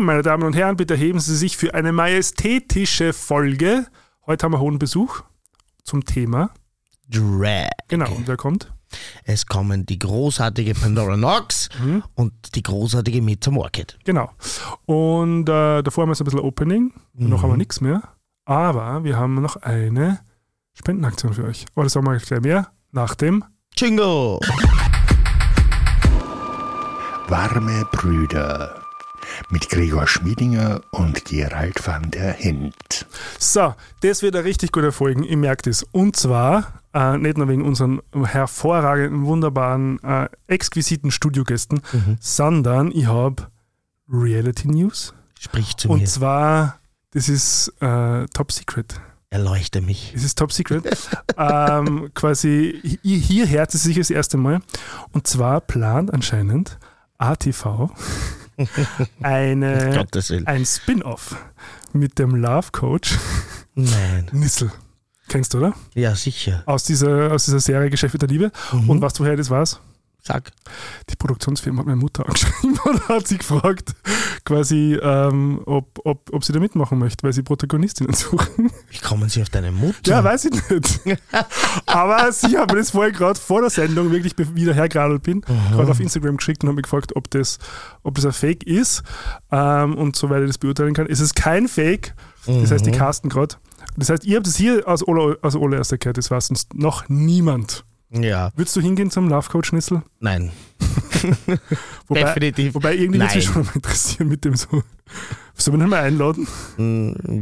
Meine Damen und Herren, bitte heben Sie sich für eine majestätische Folge. Heute haben wir hohen Besuch zum Thema. Drag. Genau, und wer kommt? Es kommen die großartige Pandora Knox Mhm. und die großartige Meta Market. Genau. Und äh, davor haben wir so ein bisschen Opening. Und Noch haben wir nichts mehr. Aber wir haben noch eine Spendenaktion für euch. Aber das sagen wir gleich mehr nach dem. Jingle! Warme Brüder mit Gregor Schmiedinger und Gerald van der Hint. So, das wird eine richtig gute Folge, ihr merkt es. Und zwar äh, nicht nur wegen unseren hervorragenden, wunderbaren, äh, exquisiten Studiogästen, sondern ich habe Reality News. Sprich zu Und mir. zwar, das ist äh, Top Secret. Erleuchte mich. Es ist Top Secret. ähm, quasi, hi- hier hört es sich das erste Mal. Und zwar plant anscheinend ATV eine, ein Spin-off mit dem Love Coach Nein. Nissel. Kennst du, oder? Ja, sicher. Aus dieser, aus dieser Serie Geschäft der Liebe. Mhm. Und was du das warst? Sag. Die Produktionsfirma hat meine Mutter angeschrieben und hat sie gefragt, quasi, ähm, ob, ob, ob sie da mitmachen möchte, weil sie Protagonistinnen suchen. Wie kommen Sie auf deine Mutter? Ja, weiß ich nicht. Aber sie mir das vorher gerade vor der Sendung wirklich wieder hergeradelt bin, gerade auf Instagram geschickt und hat mich gefragt, ob das, ob das ein Fake ist. Ähm, und soweit ich das beurteilen kann, ist es kein Fake. Das heißt, die casten gerade. Das heißt, ihr habt es hier aus Ole, aus Ole erster gehört, das war sonst noch niemand. Ja, Würdest du hingehen zum Love Coach Schnitzel? nein. Wobei, Definitiv. Wobei irgendwie würde mich schon mal interessieren mit dem so. Sollen wir ihn mal einladen?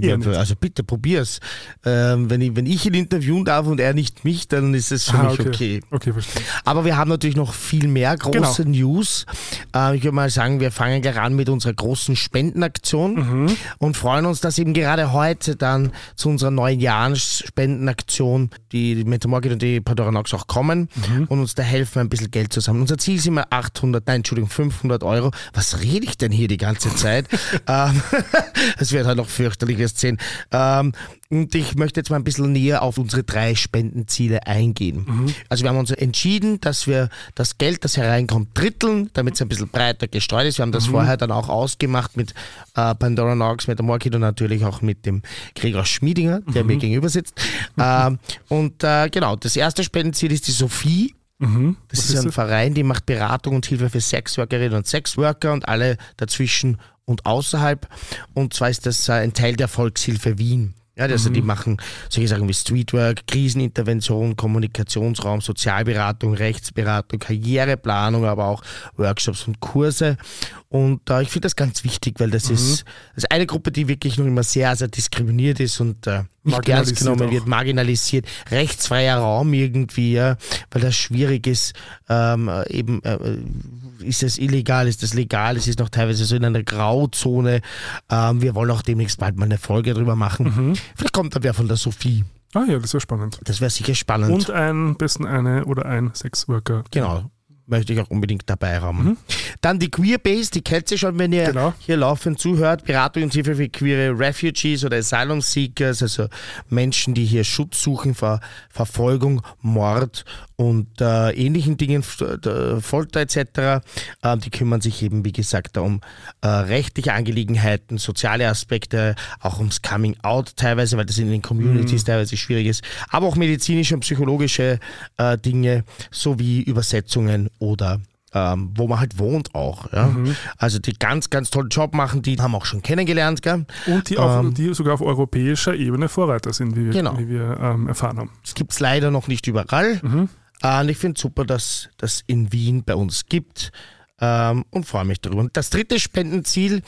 Ja, Eher nicht. also bitte probier's. Ähm, wenn, ich, wenn ich ihn interviewen darf und er nicht mich, dann ist es für Ah, mich okay. Okay, verstehe. Aber wir haben natürlich noch viel mehr große News. Äh, ich würde mal sagen, wir fangen gleich an mit unserer großen Spendenaktion und freuen uns, dass eben gerade heute dann zu unserer neuen Jahresspendenaktion die Metamorphik und die Pandora Nox auch kommen und uns da helfen, ein bisschen Geld zusammen. Unser Ziel ist immer 800, nein, Entschuldigung, 500 Euro. Was rede ich denn hier die ganze Zeit? ähm, es wird halt noch fürchterliche Szenen. Ähm, und ich möchte jetzt mal ein bisschen näher auf unsere drei Spendenziele eingehen. Also wir haben uns entschieden, dass wir das Geld, das hereinkommt, dritteln, damit es ein bisschen breiter gestreut ist. Wir haben das vorher dann auch ausgemacht mit äh, Pandora Nox, mit der Morkid und natürlich auch mit dem Gregor Schmiedinger, der mir gegenüber sitzt. Ähm, und äh, genau, das erste Spendenziel ist die Sophie. Das Was ist, ist ein das? Verein, die macht Beratung und Hilfe für Sexworkerinnen und Sexworker und alle dazwischen und außerhalb. Und zwar ist das ein Teil der Volkshilfe Wien. Ja, also die machen solche Sachen wie Streetwork, Krisenintervention, Kommunikationsraum, Sozialberatung, Rechtsberatung, Karriereplanung, aber auch Workshops und Kurse. Und äh, ich finde das ganz wichtig, weil das ist, das ist eine Gruppe, die wirklich noch immer sehr, sehr diskriminiert ist und äh, nicht ernst genommen auch. wird, marginalisiert, rechtsfreier Raum irgendwie, ja, weil das schwierig ist, ähm, äh, eben äh, ist es illegal, ist das legal, es ist noch teilweise so in einer Grauzone. Ähm, wir wollen auch demnächst bald mal eine Folge drüber machen. Mhm. Vielleicht kommt da wer von der Sophie. Ah ja, das wäre spannend. Das wäre sicher spannend. Und ein, besten eine oder ein Sexworker. Genau. Möchte ich auch unbedingt dabei haben. Dann die Queerbase, die kennt ihr schon, wenn ihr Mhm. Genau. hier laufend zuhört. Beratung und Hilfe für queere Refugees oder Asylum Seekers, also Menschen, die hier Schutz suchen vor Verfolgung, Mord und äh, ähnlichen Dingen, äh, Folter etc. Ähm, die kümmern sich eben, wie gesagt, um äh, rechtliche Angelegenheiten, soziale Aspekte, auch ums Coming Out teilweise, weil das in den Communities teilweise schwierig ist, aber auch medizinische und psychologische äh, Dinge sowie Übersetzungen oder ähm, wo man halt wohnt auch. Ja? Also die ganz, ganz tollen Job machen, die haben auch schon kennengelernt. Gell? Und die, auch, Ähm. die sogar auf europäischer Ebene Vorreiter sind, wie wir, Genau. wie wir ähm, erfahren haben. Das gibt es leider noch nicht überall. Äh, und ich finde es super, dass das in Wien bei uns gibt. Ähm, und freue mich darüber. Das dritte Spendenziel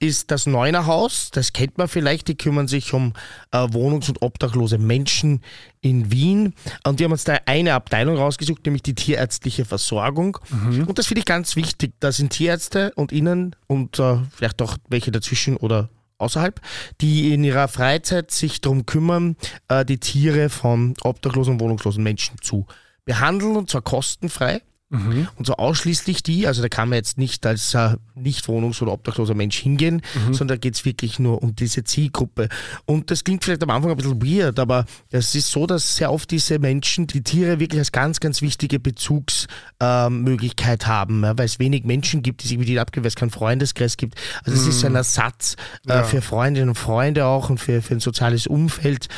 ist das Neuner Haus. Das kennt man vielleicht. Die kümmern sich um äh, wohnungs- und obdachlose Menschen in Wien. Und die haben uns da eine Abteilung rausgesucht, nämlich die tierärztliche Versorgung. Und das finde ich ganz wichtig. Da sind Tierärzte und Ihnen und äh, vielleicht auch welche dazwischen oder außerhalb, die in ihrer Freizeit sich darum kümmern, äh, die Tiere von obdachlosen und wohnungslosen Menschen zu behandeln und zwar kostenfrei. Mhm. Und so ausschließlich die, also da kann man jetzt nicht als äh, nicht wohnungs- oder obdachloser Mensch hingehen, mhm. sondern da geht es wirklich nur um diese Zielgruppe. Und das klingt vielleicht am Anfang ein bisschen weird, aber es ist so, dass sehr oft diese Menschen die Tiere wirklich als ganz, ganz wichtige Bezugsmöglichkeit ähm, haben, ja, weil es wenig Menschen gibt, die sich mit ihnen abgeben, weil es keinen Freundeskreis gibt. Also es mhm. ist so ein Ersatz äh, ja. für Freundinnen und Freunde auch und für, für ein soziales Umfeld.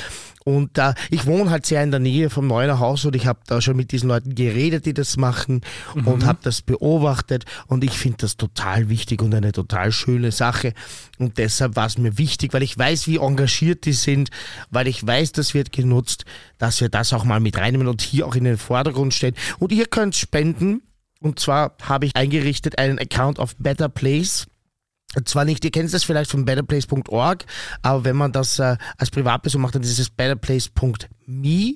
Und äh, ich wohne halt sehr in der Nähe vom Neuner Haus und ich habe da schon mit diesen Leuten geredet, die das machen mhm. und habe das beobachtet und ich finde das total wichtig und eine total schöne Sache. Und deshalb war es mir wichtig, weil ich weiß, wie engagiert die sind, weil ich weiß, das wird genutzt, dass wir das auch mal mit reinnehmen und hier auch in den Vordergrund stellen. Und ihr könnt spenden. Und zwar habe ich eingerichtet einen Account auf Better Place zwar nicht, ihr kennt das vielleicht von betterplace.org, aber wenn man das äh, als Privatperson macht, dann ist es betterplace.me.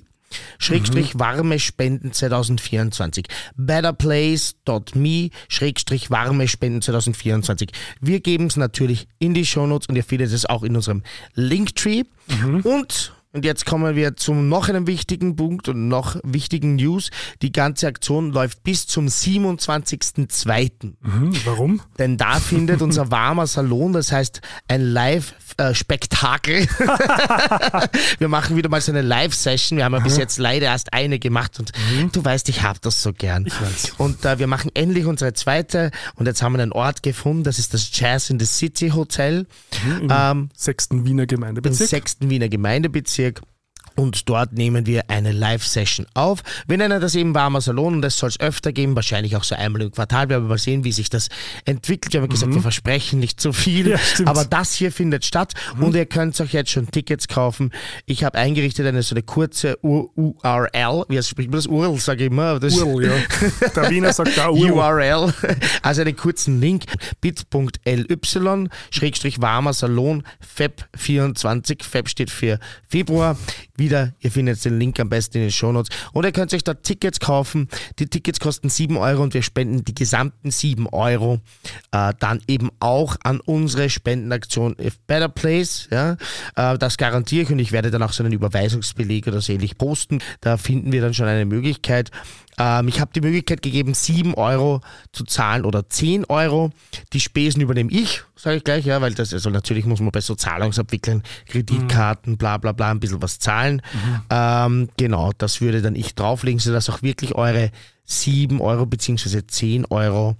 Schrägstrich mhm. warme Spenden 2024. Betterplace.me Schrägstrich warme Spenden 2024. Wir geben es natürlich in die Shownotes und ihr findet es auch in unserem Linktree. Mhm. Und und jetzt kommen wir zum noch einem wichtigen Punkt und noch wichtigen News. Die ganze Aktion läuft bis zum 27.02. Mhm, warum? Denn da findet unser warmer Salon, das heißt ein Live-Spektakel. wir machen wieder mal so eine Live-Session. Wir haben ja bis jetzt leider erst eine gemacht und mhm. du weißt, ich habe das so gern. Ich weiß. Und äh, wir machen endlich unsere zweite und jetzt haben wir einen Ort gefunden, das ist das Jazz in the City Hotel. Mhm, Im ähm, sechsten Wiener Gemeindebezirk. Im sechsten Wiener Gemeindebezirk. Bezirk und dort nehmen wir eine Live-Session auf. Wir nennen das eben warmer Salon und das soll es öfter geben, wahrscheinlich auch so einmal im Quartal. Wir werden mal sehen, wie sich das entwickelt. Wir haben mhm. gesagt, wir versprechen nicht zu viel, ja, aber das hier findet statt mhm. und ihr könnt euch jetzt schon Tickets kaufen. Ich habe eingerichtet eine so eine kurze URL, wie spricht man das? URL, sage ich immer. Das URL, ja. Der Wiener sagt da URL. URL, also einen kurzen Link, bit.ly, Schrägstrich warmer Salon, Feb24, Feb steht für Februar. Wie wieder. Ihr findet den Link am besten in den Shownotes. Und ihr könnt euch da Tickets kaufen. Die Tickets kosten 7 Euro und wir spenden die gesamten 7 Euro äh, dann eben auch an unsere Spendenaktion If Better Place. Ja? Äh, das garantiere ich und ich werde dann auch so einen Überweisungsbeleg oder so ähnlich posten. Da finden wir dann schon eine Möglichkeit. Ähm, ich habe die Möglichkeit gegeben, 7 Euro zu zahlen oder 10 Euro. Die Spesen übernehme ich, sage ich gleich, ja, weil das, also natürlich muss man bei so Zahlungsabwicklern, Kreditkarten, bla bla bla, ein bisschen was zahlen. Mhm. Ähm, genau, das würde dann ich drauflegen, sodass auch wirklich eure 7 Euro bzw. 10 Euro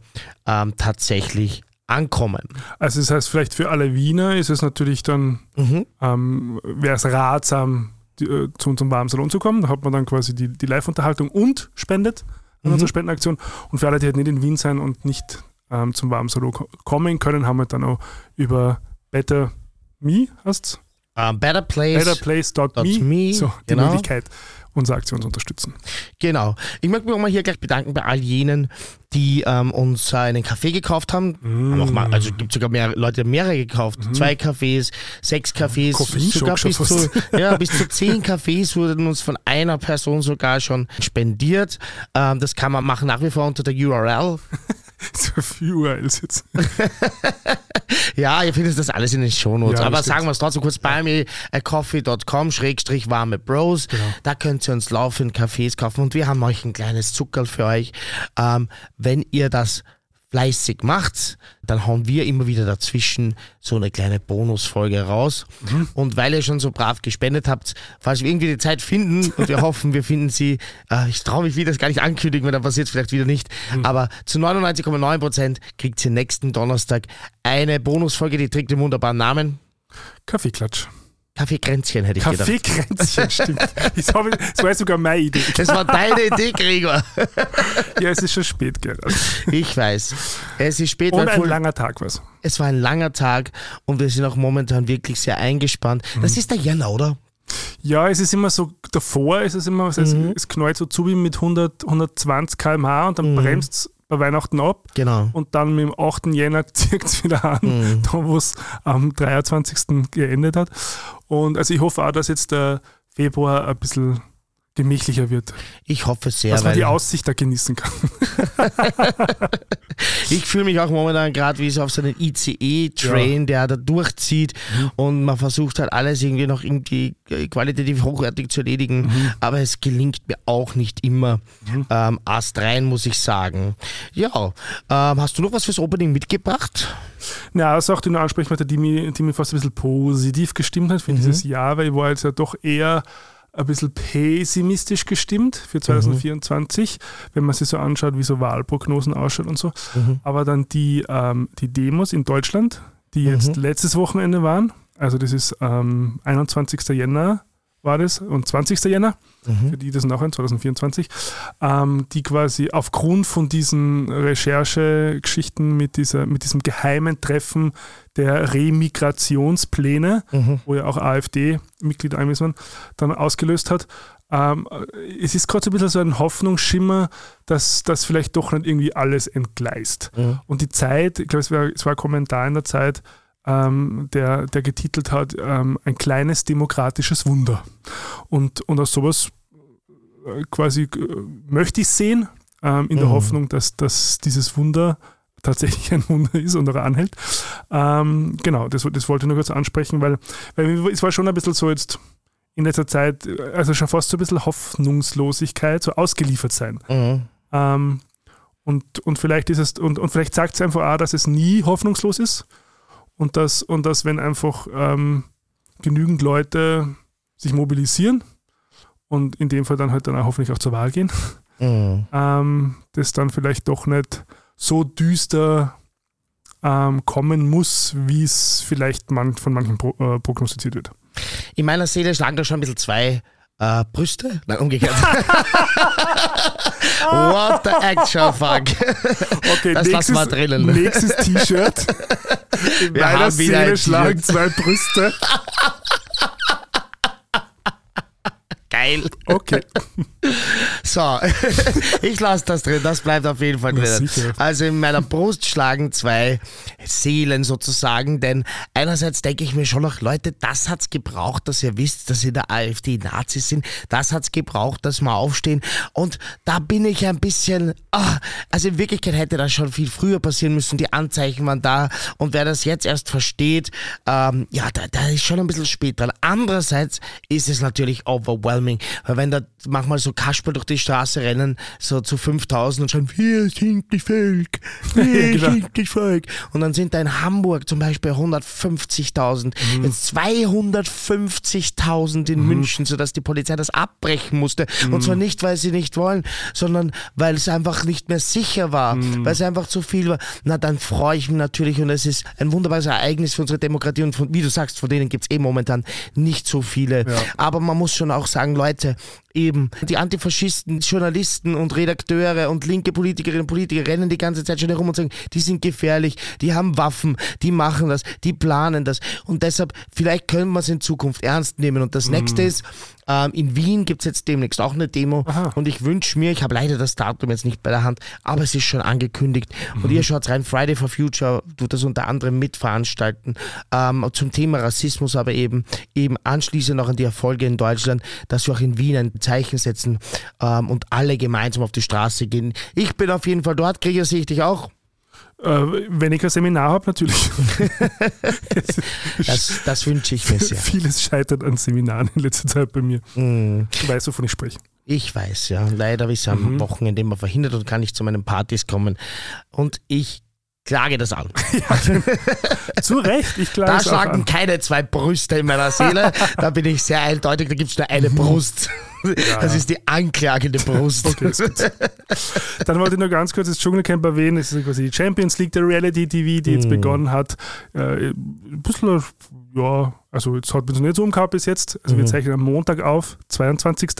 ähm, tatsächlich ankommen. Also das heißt, vielleicht für alle Wiener ist es natürlich dann, mhm. ähm, wäre es ratsam, die, äh, zu unserem warmen Salon zu kommen. Da hat man dann quasi die, die Live-Unterhaltung und spendet an mhm. unserer Spendenaktion. Und für alle, die halt nicht in Wien sein und nicht ähm, zum warmen Salon kommen können, haben wir dann auch über Better Me, heißt uh, betterplace.me betterplace.me so, die genau. Möglichkeit, unsere Aktion zu unterstützen. Genau. Ich möchte mich auch mal hier gleich bedanken bei all jenen, die ähm, uns einen Kaffee gekauft haben. Mm. haben mal, also gibt sogar mehr Leute mehrere gekauft. Mm. Zwei Kaffees, sechs Kaffees, sogar bis zu, ja, bis zu zehn Kaffees wurden uns von einer Person sogar schon spendiert. Ähm, das kann man machen nach wie vor unter der URL. so viele URLs jetzt. ja, ihr findet das alles in den Shownotes. Ja, Aber sagen wir es trotzdem kurz bei mir, coffee.com schrägstrich warme Bros. Genau. Da könnt ihr uns laufend Kaffees kaufen und wir haben euch ein kleines Zuckerl für euch. Ähm, wenn ihr das fleißig macht, dann hauen wir immer wieder dazwischen so eine kleine Bonusfolge raus. Mhm. Und weil ihr schon so brav gespendet habt, falls wir irgendwie die Zeit finden und wir hoffen, wir finden sie, äh, ich traue mich wieder, das gar nicht ankündigen, weil dann passiert es vielleicht wieder nicht, mhm. aber zu 99,9 Prozent kriegt ihr nächsten Donnerstag eine Bonusfolge, die trägt den wunderbaren Namen. Kaffeeklatsch. Kaffeekränzchen hätte ich Kaffeekränzchen, stimmt. Das, ich, das war sogar meine Idee. Das war deine Idee, Gregor. ja, es ist schon spät, gell? Ich weiß. Es ist spät. Und ein langer Tag was. Es war ein langer Tag und wir sind auch momentan wirklich sehr eingespannt. Mhm. Das ist der Jänner, oder? Ja, es ist immer so, davor ist es immer, es, mhm. es knallt so zu wie mit 100, 120 km/h und dann mhm. bremst es bei Weihnachten ab. Genau. Und dann mit dem 8. Jänner zieht es wieder an, mhm. da wo es am 23. geendet hat. Und also ich hoffe auch, dass jetzt der Februar ein bisschen gemächlicher wird. Ich hoffe sehr. Dass man die Aussicht da genießen kann. ich fühle mich auch momentan gerade wie so auf so einem ICE-Train, ja. der da durchzieht mhm. und man versucht halt alles irgendwie noch irgendwie qualitativ hochwertig zu erledigen, mhm. aber es gelingt mir auch nicht immer. Mhm. Ähm, Ast rein, muss ich sagen. Ja, ähm, hast du noch was fürs Opening mitgebracht? Na, ist auch die Ansprechpartner, die mir, die mir fast ein bisschen positiv gestimmt hat für mhm. dieses Jahr, weil ich war jetzt ja doch eher ein bisschen pessimistisch gestimmt für 2024, mhm. wenn man sich so anschaut, wie so Wahlprognosen ausschaut und so. Mhm. Aber dann die, ähm, die Demos in Deutschland, die jetzt mhm. letztes Wochenende waren, also das ist ähm, 21. Jänner war das und 20. Jänner, mhm. für die das nachher 2024, ähm, die quasi aufgrund von diesen Recherchegeschichten mit, dieser, mit diesem geheimen Treffen der Remigrationspläne, mhm. wo ja auch AfD-Mitglieder eingewiesen waren, dann ausgelöst hat. Ähm, es ist gerade so ein bisschen so ein Hoffnungsschimmer, dass das vielleicht doch nicht irgendwie alles entgleist. Mhm. Und die Zeit, ich glaube, es war, es war ein Kommentar in der Zeit, ähm, der, der getitelt hat, ähm, ein kleines demokratisches Wunder. Und, und aus sowas äh, quasi äh, möchte ich sehen, ähm, in der mhm. Hoffnung, dass, dass dieses Wunder tatsächlich ein Wunder ist und auch anhält. Ähm, genau, das, das wollte ich nur kurz ansprechen, weil, weil es war schon ein bisschen so jetzt in letzter Zeit, also schon fast so ein bisschen Hoffnungslosigkeit, so ausgeliefert sein. Mhm. Ähm, und, und vielleicht ist es, und, und vielleicht sagt es einfach auch, dass es nie hoffnungslos ist, und dass, und dass wenn einfach ähm, genügend Leute sich mobilisieren und in dem Fall dann halt dann auch hoffentlich auch zur Wahl gehen, mhm. ähm, das dann vielleicht doch nicht so düster ähm, kommen muss, wie es vielleicht man, von manchen pro, äh, prognostiziert wird. In meiner Seele schlagen da schon ein bisschen zwei äh, Brüste? Nein, umgekehrt. What the actual fuck? Okay, das lassen wir drinnen. Nächstes T-Shirt. In wir meiner Seele schlagen zwei Brüste. Geil. Okay. So, ich lasse das drin, das bleibt auf jeden Fall drin. Also in meiner Brust schlagen zwei Seelen sozusagen, denn einerseits denke ich mir schon noch, Leute, das hat's gebraucht, dass ihr wisst, dass in der AfD Nazis sind. Das hat's gebraucht, dass wir aufstehen. Und da bin ich ein bisschen, ah, also in Wirklichkeit hätte das schon viel früher passieren müssen. Die Anzeichen waren da. Und wer das jetzt erst versteht, ähm, ja, da, da ist schon ein bisschen spät dran. Andererseits ist es natürlich overwhelming, weil wenn da manchmal so Kasperl durch die Straße rennen, so zu 5000 und schreien, wir sind die Volk, wir genau. sind die Volk. Und dann sind da in Hamburg zum Beispiel 150.000, mhm. jetzt 250.000 in mhm. München, sodass die Polizei das abbrechen musste. Mhm. Und zwar nicht, weil sie nicht wollen, sondern weil es einfach nicht mehr sicher war, mhm. weil es einfach zu viel war. Na, dann freue ich mich natürlich und es ist ein wunderbares Ereignis für unsere Demokratie und von, wie du sagst, von denen gibt es eh momentan nicht so viele. Ja. Aber man muss schon auch sagen, Leute, eben die Antifaschisten, Journalisten und Redakteure und linke Politikerinnen und Politiker rennen die ganze Zeit schon herum und sagen, die sind gefährlich, die haben Waffen, die machen das, die planen das. Und deshalb, vielleicht können wir es in Zukunft ernst nehmen. Und das mhm. nächste ist, ähm, in Wien gibt es jetzt demnächst auch eine Demo Aha. und ich wünsche mir, ich habe leider das Datum jetzt nicht bei der Hand, aber es ist schon angekündigt. Mhm. Und ihr schaut rein, Friday for Future tut das unter anderem mitveranstalten ähm, zum Thema Rassismus, aber eben, eben anschließend noch an die Erfolge in Deutschland, dass wir auch in Wien ein Zeichen setzen ähm, und alle gemeinsam auf die Straße gehen. Ich bin auf jeden Fall dort, Krieger sehe ich dich auch. Äh, wenn ich ein Seminar habe, natürlich. das, das wünsche ich mir sehr. Vieles scheitert an Seminaren in letzter Zeit bei mir. Mm. Du weißt, wovon ich spreche. Ich weiß, ja. Leider ist am mhm. Wochenende immer verhindert und kann nicht zu meinen Partys kommen. Und ich klage das an. Ja, zu Recht, ich klage Da schlagen keine zwei Brüste in meiner Seele. Da bin ich sehr eindeutig, da gibt es nur eine Brust. Ja. Das ist die anklagende Brust. Okay, Dann wollte ich nur ganz kurz das Dschungelcamp erwähnen. Es ist quasi die Champions League der Reality TV, die jetzt mm. begonnen hat. Äh, ein bisschen, ja, also jetzt hat man es nicht so umgehauen bis jetzt. Also mm. wir mhm. zeichnen am Montag auf, 22.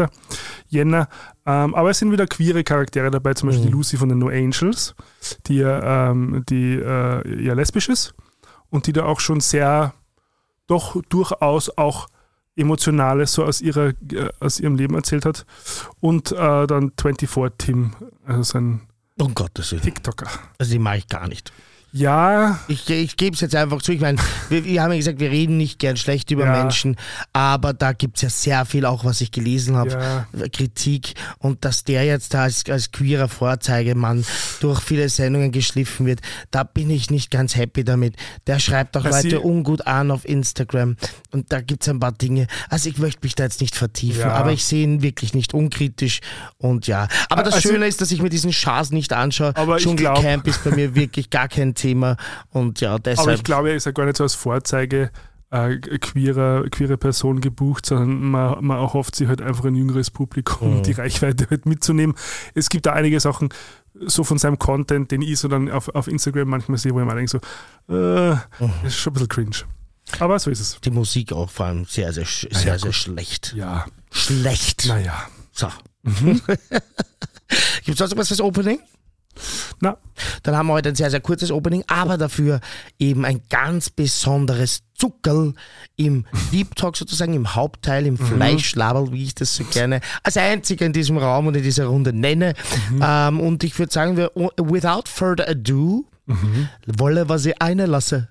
Jänner. Ähm, aber es sind wieder queere Charaktere dabei, zum Beispiel mm. die Lucy von den No Angels, die ja, ähm, die, äh, ja lesbisch ist und die da auch schon sehr, doch durchaus auch Emotionales so aus, ihrer, äh, aus ihrem Leben erzählt hat. Und äh, dann 24 Tim, also sein um Gottes Willen. TikToker. Also die mache ich gar nicht. Ja. Ich, ich gebe es jetzt einfach zu. Ich meine, wir, wir, haben ja gesagt, wir reden nicht gern schlecht über ja. Menschen, aber da gibt es ja sehr viel, auch was ich gelesen habe, ja. Kritik. Und dass der jetzt da als, als queerer Vorzeigemann durch viele Sendungen geschliffen wird, da bin ich nicht ganz happy damit. Der schreibt auch Weil Leute ungut an auf Instagram. Und da gibt es ein paar Dinge. Also ich möchte mich da jetzt nicht vertiefen, ja. aber ich sehe ihn wirklich nicht unkritisch. Und ja. Aber das also, Schöne ist, dass ich mir diesen Schaß nicht anschaue. Aber Dschungelcamp ist bei mir wirklich gar kein Thema. Und ja, deshalb. Aber ich glaube, er ist ja gar nicht so als Vorzeige äh, queere, queere Person gebucht, sondern man, man erhofft sich halt einfach ein jüngeres Publikum, mhm. die Reichweite halt mitzunehmen. Es gibt da einige Sachen, so von seinem Content, den ich so dann auf, auf Instagram manchmal sehe, wo ich mir denke, so, äh, mhm. ist schon ein bisschen cringe. Aber so ist es. Die Musik auch vor allem sehr, sehr, sehr, naja, sehr, sehr schlecht. Ja. Schlecht. Naja. So. Mhm. Gibt es sonst was fürs Opening? Na. Dann haben wir heute ein sehr, sehr kurzes Opening, aber dafür eben ein ganz besonderes Zuckerl im Deep Talk sozusagen, im Hauptteil, im mhm. Fleischlaberl, wie ich das so gerne als einziger in diesem Raum und in dieser Runde nenne. Mhm. Ähm, und ich würde sagen, wir, without further ado, mhm. wolle, was ich eine lasse.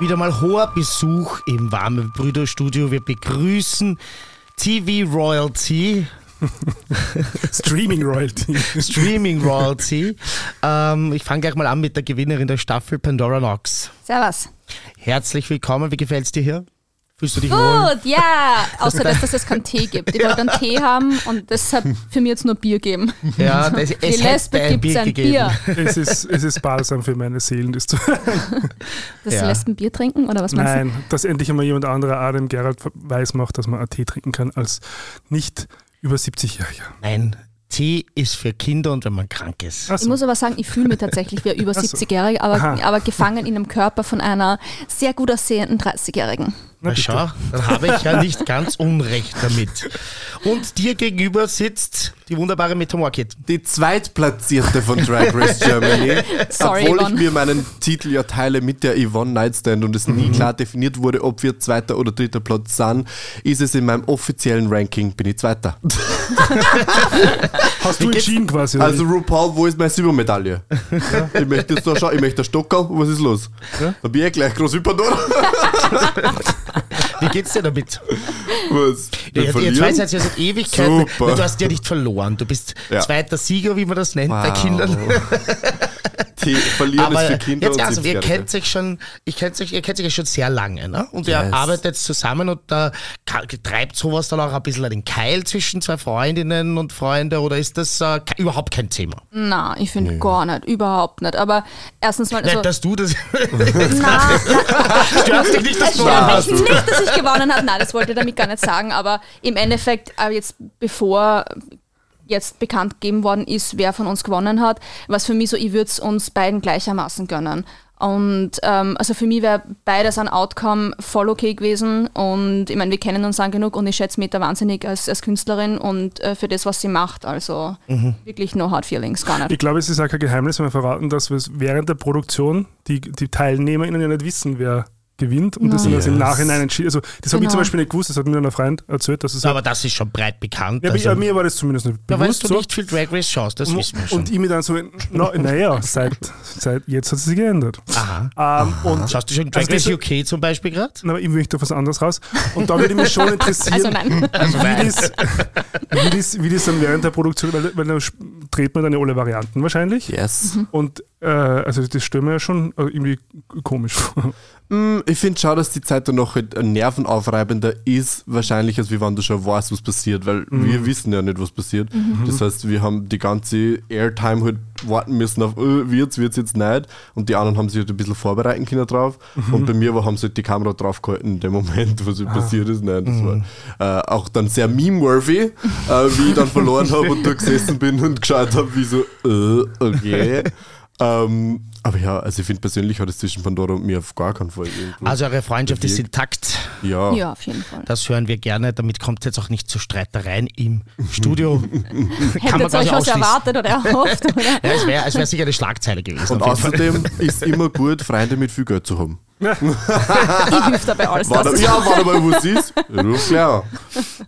Wieder mal hoher Besuch im warmen Brüderstudio. Wir begrüßen TV Royalty Streaming Royalty. Streaming Royalty. Ähm, ich fange gleich mal an mit der Gewinnerin der Staffel, Pandora Knox. Servus. Herzlich willkommen. Wie gefällt es dir hier? Fühlst du dich Gut, wohl? ja. Außer dass, dass es keinen Tee gibt. Ich wollte einen Tee haben und deshalb für mich jetzt nur Bier geben. Ja, das, es Die Lesbe gibt es ein Bier. Es ist, es ist balsam für meine Seelen, das zu Das ja. Lesben Bier trinken oder was meinst Nein, du? Nein, dass endlich einmal jemand anderer Adam Gerald weiß macht, dass man einen Tee trinken kann als nicht über 70-Jährige. Nein, Tee ist für Kinder und wenn man krank ist. So. Ich muss aber sagen, ich fühle mich tatsächlich wie über 70-Jährige, aber, aber gefangen in einem Körper von einer sehr gut aussehenden 30-Jährigen. Na, schau, dann habe ich ja nicht ganz Unrecht damit. Und dir gegenüber sitzt die wunderbare Metamorkit. Die zweitplatzierte von Drag Race Germany. Sorry, obwohl Yvonne. ich mir meinen Titel ja teile mit der Yvonne Nightstand und es nie mhm. klar definiert wurde, ob wir zweiter oder dritter Platz sind, ist es in meinem offiziellen Ranking, bin ich zweiter. Hast du entschieden quasi? Also RuPaul, wo ist meine Silbermedaille? Ja. Ich möchte jetzt da schauen, ich möchte Stockerl, was ist los? Ja? Da bin ich gleich groß über Wie geht's dir damit? Was? Ja, ihr zwei seid ja seit Ewigkeiten. Super. Du hast ja nicht verloren. Du bist ja. zweiter Sieger, wie man das nennt wow. bei Kindern. Die verlieren Aber ist für Kinder. Jetzt, also, ihr kennt sich schon, ich kennt euch, ihr kennt sich ja schon sehr lange, ne? Und yes. ihr arbeitet zusammen und da treibt sowas dann auch ein bisschen den Keil zwischen zwei Freundinnen und Freunde oder ist das äh, überhaupt kein Thema? Na, ich finde nee. gar nicht, überhaupt nicht. Aber erstens mal. Also, nicht, dass du das. na, Stört dich nicht, dass du mich nicht, dass ich gewonnen habe. Nein, das wollte ich damit gar nicht sagen. Aber im Endeffekt, äh, jetzt bevor jetzt bekannt gegeben worden ist, wer von uns gewonnen hat, was für mich so, ich würde es uns beiden gleichermaßen gönnen. Und ähm, also für mich wäre beides ein Outcome voll okay gewesen. Und ich meine, wir kennen uns lang genug und ich schätze Meta wahnsinnig als, als Künstlerin und äh, für das, was sie macht. Also mhm. wirklich no hard feelings, gar nicht. Ich glaube, es ist auch kein Geheimnis, wenn wir verraten, dass wir während der Produktion die, die TeilnehmerInnen ja nicht wissen, wer gewinnt und das sind yes. im Nachhinein entschieden. Also, das genau. habe ich zum Beispiel nicht gewusst, das hat mir ein Freund erzählt. Dass es aber das ist schon breit bekannt. Ja, also. mir war das zumindest nicht bewusst. Da weißt du so. nicht viel Drag Race schaust, das wissen wir schon. Und ich mir dann so, naja, na seit, seit jetzt hat es sich geändert. Aha. Ähm, und Schaust du schon Drag also Race UK zum Beispiel gerade? Na, ich möchte auf was anderes raus. Und da würde mich schon interessieren, also nein. Also wie, das, wie, das, wie das dann während der Produktion, weil, weil da dreht man dann ja alle Varianten wahrscheinlich. Yes. Mhm. Und also das stelle mir ja schon äh, irgendwie komisch vor. Mm, ich finde schon, dass die Zeit dann noch halt nervenaufreibender ist, wahrscheinlich, als wie wenn du schon weißt, was passiert, weil mhm. wir wissen ja nicht, was passiert. Mhm. Das heißt, wir haben die ganze Airtime halt warten müssen auf, oh, wird's, wird's jetzt nicht. Und die anderen haben sich halt ein bisschen vorbereiten können drauf. Mhm. Und bei mir war, haben sie halt die Kamera drauf gehalten in dem Moment, was halt ah. passiert ist. Nein, das mhm. war äh, auch dann sehr meme-worthy, äh, wie ich dann verloren habe und da gesessen bin und geschaut habe, wie so, äh, okay. Ähm, Aber ja, also ich finde persönlich hat es zwischen Pandora und mir auf gar keinen Fall. Also eure Freundschaft ist bewirkt. intakt. ja. Ja, auf jeden Fall. Das hören wir gerne. Damit kommt es jetzt auch nicht zu Streitereien im Studio. Kann man Hättet ihr euch was erwartet oder erhofft? Oder? Ja, es wäre wär sicher eine Schlagzeile gewesen. Und außerdem ist immer gut, Freunde mit viel Geld zu haben. ich hilf dabei alles. Warte, das ja, warte mal, wo es ist. Ruf klar.